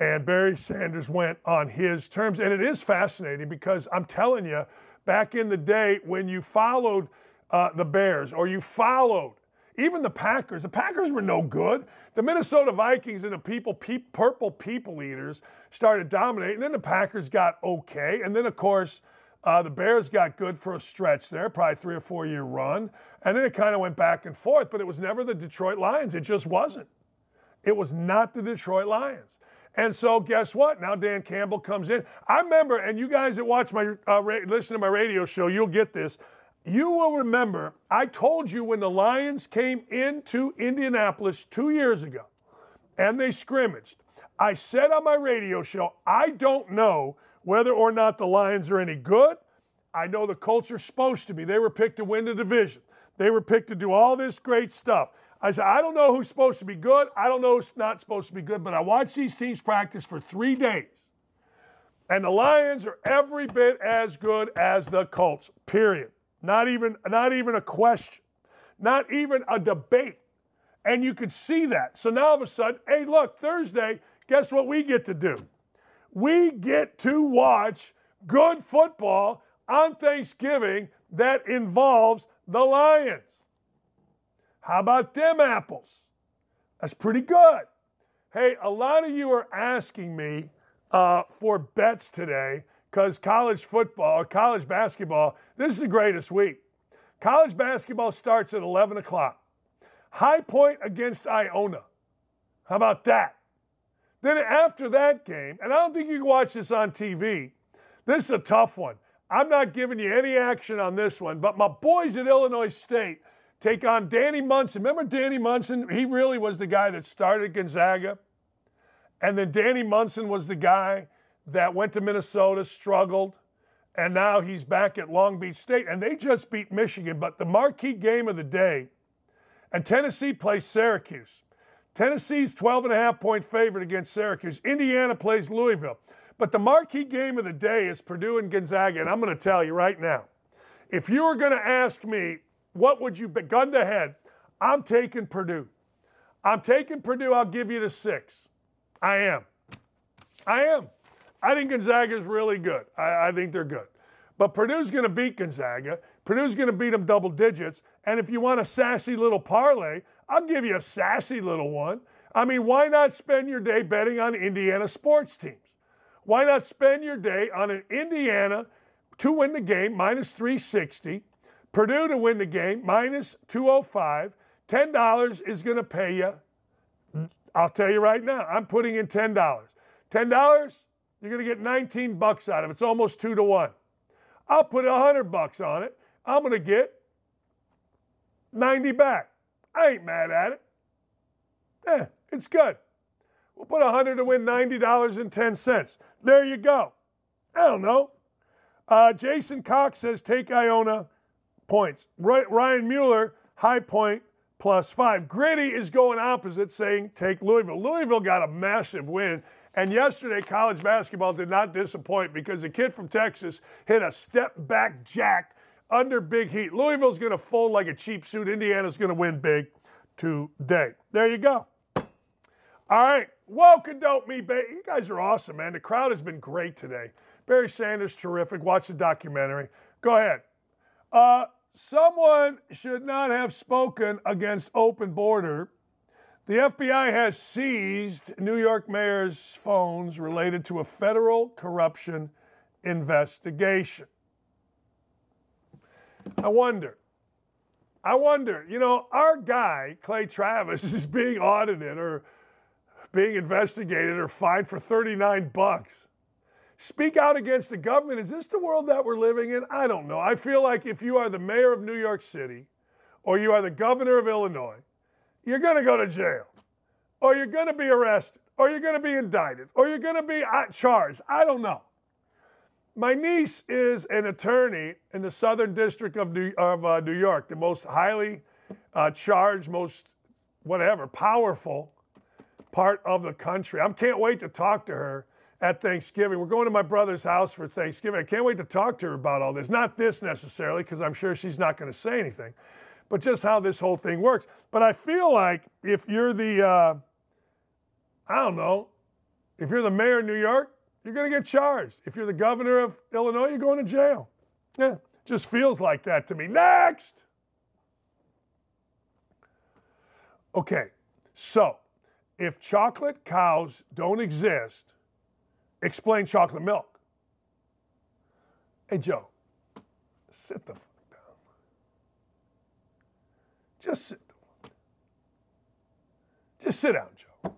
And Barry Sanders went on his terms. And it is fascinating because I'm telling you, back in the day when you followed uh, the Bears or you followed even the Packers, the Packers were no good. The Minnesota Vikings and the people, pe- purple people eaters started dominating. And Then the Packers got okay. And then, of course, uh, the Bears got good for a stretch there, probably three or four year run. And then it kind of went back and forth, but it was never the Detroit Lions. It just wasn't. It was not the Detroit Lions. And so, guess what? Now Dan Campbell comes in. I remember, and you guys that watch my, uh, ra- listen to my radio show, you'll get this. You will remember, I told you when the Lions came into Indianapolis two years ago and they scrimmaged, I said on my radio show, I don't know whether or not the Lions are any good. I know the culture's supposed to be. They were picked to win the division, they were picked to do all this great stuff. I said, I don't know who's supposed to be good. I don't know who's not supposed to be good, but I watched these teams practice for three days. And the Lions are every bit as good as the Colts, period. Not even, not even a question, not even a debate. And you could see that. So now all of a sudden, hey, look, Thursday, guess what we get to do? We get to watch good football on Thanksgiving that involves the Lions. How about them apples? That's pretty good. Hey, a lot of you are asking me uh, for bets today because college football college basketball, this is the greatest week. College basketball starts at 11 o'clock. High Point against Iona. How about that? Then after that game, and I don't think you can watch this on TV, this is a tough one. I'm not giving you any action on this one, but my boys at Illinois State take on Danny Monson. Remember Danny Monson? He really was the guy that started Gonzaga. And then Danny Monson was the guy that went to Minnesota, struggled, and now he's back at Long Beach State. And they just beat Michigan. But the marquee game of the day, and Tennessee plays Syracuse. Tennessee's 12 and a half point favorite against Syracuse. Indiana plays Louisville. But the marquee game of the day is Purdue and Gonzaga. And I'm going to tell you right now if you were going to ask me, what would you bet? Gun to head, I'm taking Purdue. I'm taking Purdue. I'll give you the six. I am. I am. I think Gonzaga's really good. I, I think they're good. But Purdue's going to beat Gonzaga. Purdue's going to beat them double digits. And if you want a sassy little parlay, I'll give you a sassy little one. I mean, why not spend your day betting on Indiana sports teams? Why not spend your day on an Indiana to win the game, minus 360, Purdue to win the game, minus 205? $10 is going to pay you. I'll tell you right now, I'm putting in $10. $10, you're going to get 19 bucks out of it. It's almost two to one. I'll put 100 bucks on it. I'm going to get 90 back. I ain't mad at it. Eh, it's good. We'll put 100 to win $90.10. There you go. I don't know. Uh, Jason Cox says take Iona points. Ryan Mueller, high point plus five. Gritty is going opposite, saying take Louisville. Louisville got a massive win. And yesterday, college basketball did not disappoint because the kid from Texas hit a step back jack under big heat. Louisville's going to fold like a cheap suit. Indiana's going to win big today. There you go. All right. Welcome, dope me, baby. You guys are awesome, man. The crowd has been great today. Barry Sanders, terrific. Watch the documentary. Go ahead. Uh, someone should not have spoken against open border. The FBI has seized New York mayor's phones related to a federal corruption investigation. I wonder. I wonder, you know, our guy, Clay Travis, is being audited or being investigated or fined for 39 bucks. Speak out against the government. Is this the world that we're living in? I don't know. I feel like if you are the mayor of New York City or you are the governor of Illinois, you're going to go to jail or you're going to be arrested or you're going to be indicted or you're going to be uh, charged. I don't know. My niece is an attorney in the Southern District of New, of, uh, New York, the most highly uh, charged, most whatever, powerful part of the country. I can't wait to talk to her at Thanksgiving. We're going to my brother's house for Thanksgiving. I can't wait to talk to her about all this. Not this necessarily, because I'm sure she's not going to say anything, but just how this whole thing works. But I feel like if you're the, uh, I don't know, if you're the mayor of New York, you're going to get charged. If you're the governor of Illinois, you're going to jail. Yeah, just feels like that to me. Next. Okay, so if chocolate cows don't exist, explain chocolate milk. Hey, Joe, sit the fuck down. Just sit. Just sit down, Joe.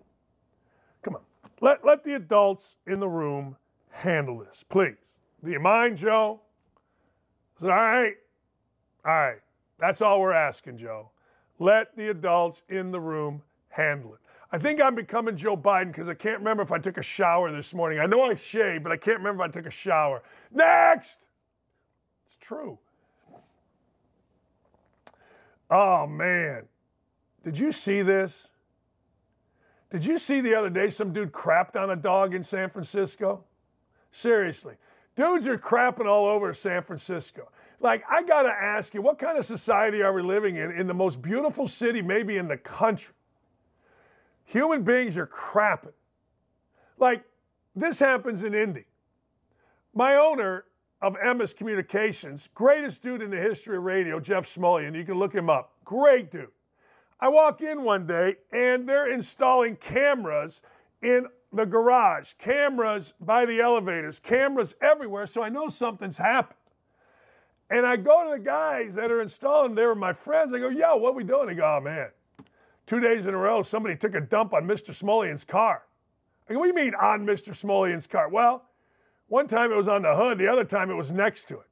Come on. Let, let the adults in the room handle this, please. Do you mind, Joe? I said, all right. All right. That's all we're asking, Joe. Let the adults in the room handle it. I think I'm becoming Joe Biden because I can't remember if I took a shower this morning. I know I shaved, but I can't remember if I took a shower. Next! It's true. Oh, man. Did you see this? Did you see the other day some dude crapped on a dog in San Francisco? Seriously. Dudes are crapping all over San Francisco. Like, I got to ask you, what kind of society are we living in, in the most beautiful city, maybe in the country? Human beings are crapping. Like, this happens in Indy. My owner of Emmis Communications, greatest dude in the history of radio, Jeff Smulyan, you can look him up. Great dude. I walk in one day and they're installing cameras in the garage, cameras by the elevators, cameras everywhere, so I know something's happened. And I go to the guys that are installing, they were my friends. I go, yo, what we doing? They go, oh man, two days in a row, somebody took a dump on Mr. Smulyan's car. I go, what do you mean on Mr. Smulyan's car? Well, one time it was on the hood, the other time it was next to it.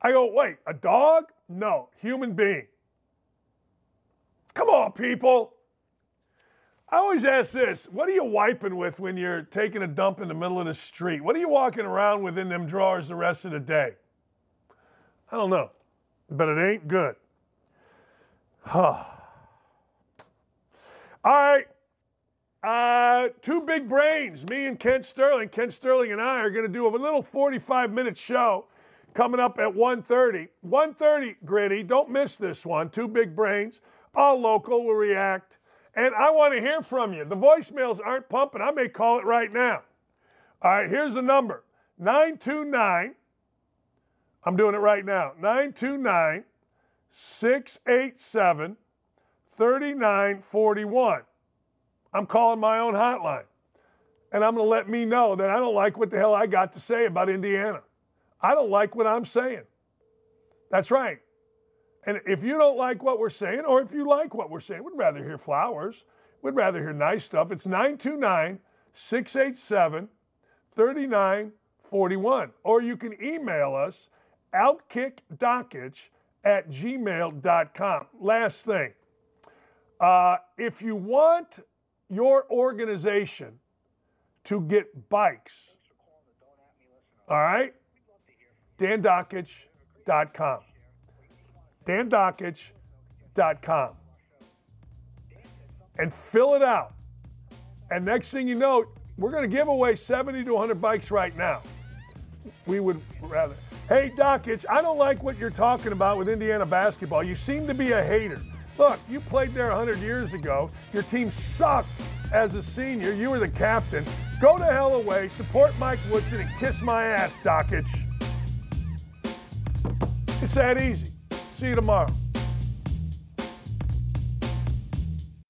I go, wait, a dog? No, human being. Come on, people. I always ask this what are you wiping with when you're taking a dump in the middle of the street? What are you walking around with in them drawers the rest of the day? I don't know, but it ain't good. All right. Uh, two big brains, me and Kent Sterling. Kent Sterling and I are going to do a little 45 minute show coming up at 1.30. 1.30, Gritty. Don't miss this one. Two big brains, all local, will react. And I want to hear from you. The voicemails aren't pumping. I may call it right now. All right, here's the number 929 I'm doing it right now. 929 687 3941. I'm calling my own hotline. And I'm going to let me know that I don't like what the hell I got to say about Indiana. I don't like what I'm saying. That's right. And if you don't like what we're saying, or if you like what we're saying, we'd rather hear flowers. We'd rather hear nice stuff. It's 929 687 3941. Or you can email us outkickdakich at gmail.com. Last thing. Uh, if you want your organization to get bikes, all right, dandakich.com. dandakich.com. And fill it out. And next thing you know, we're going to give away 70 to 100 bikes right now. We would rather. Hey, Dakich, I don't like what you're talking about with Indiana basketball. You seem to be a hater. Look, you played there 100 years ago. Your team sucked as a senior. You were the captain. Go to hell away, support Mike Woodson, and kiss my ass, Dakich. It's that easy. See you tomorrow.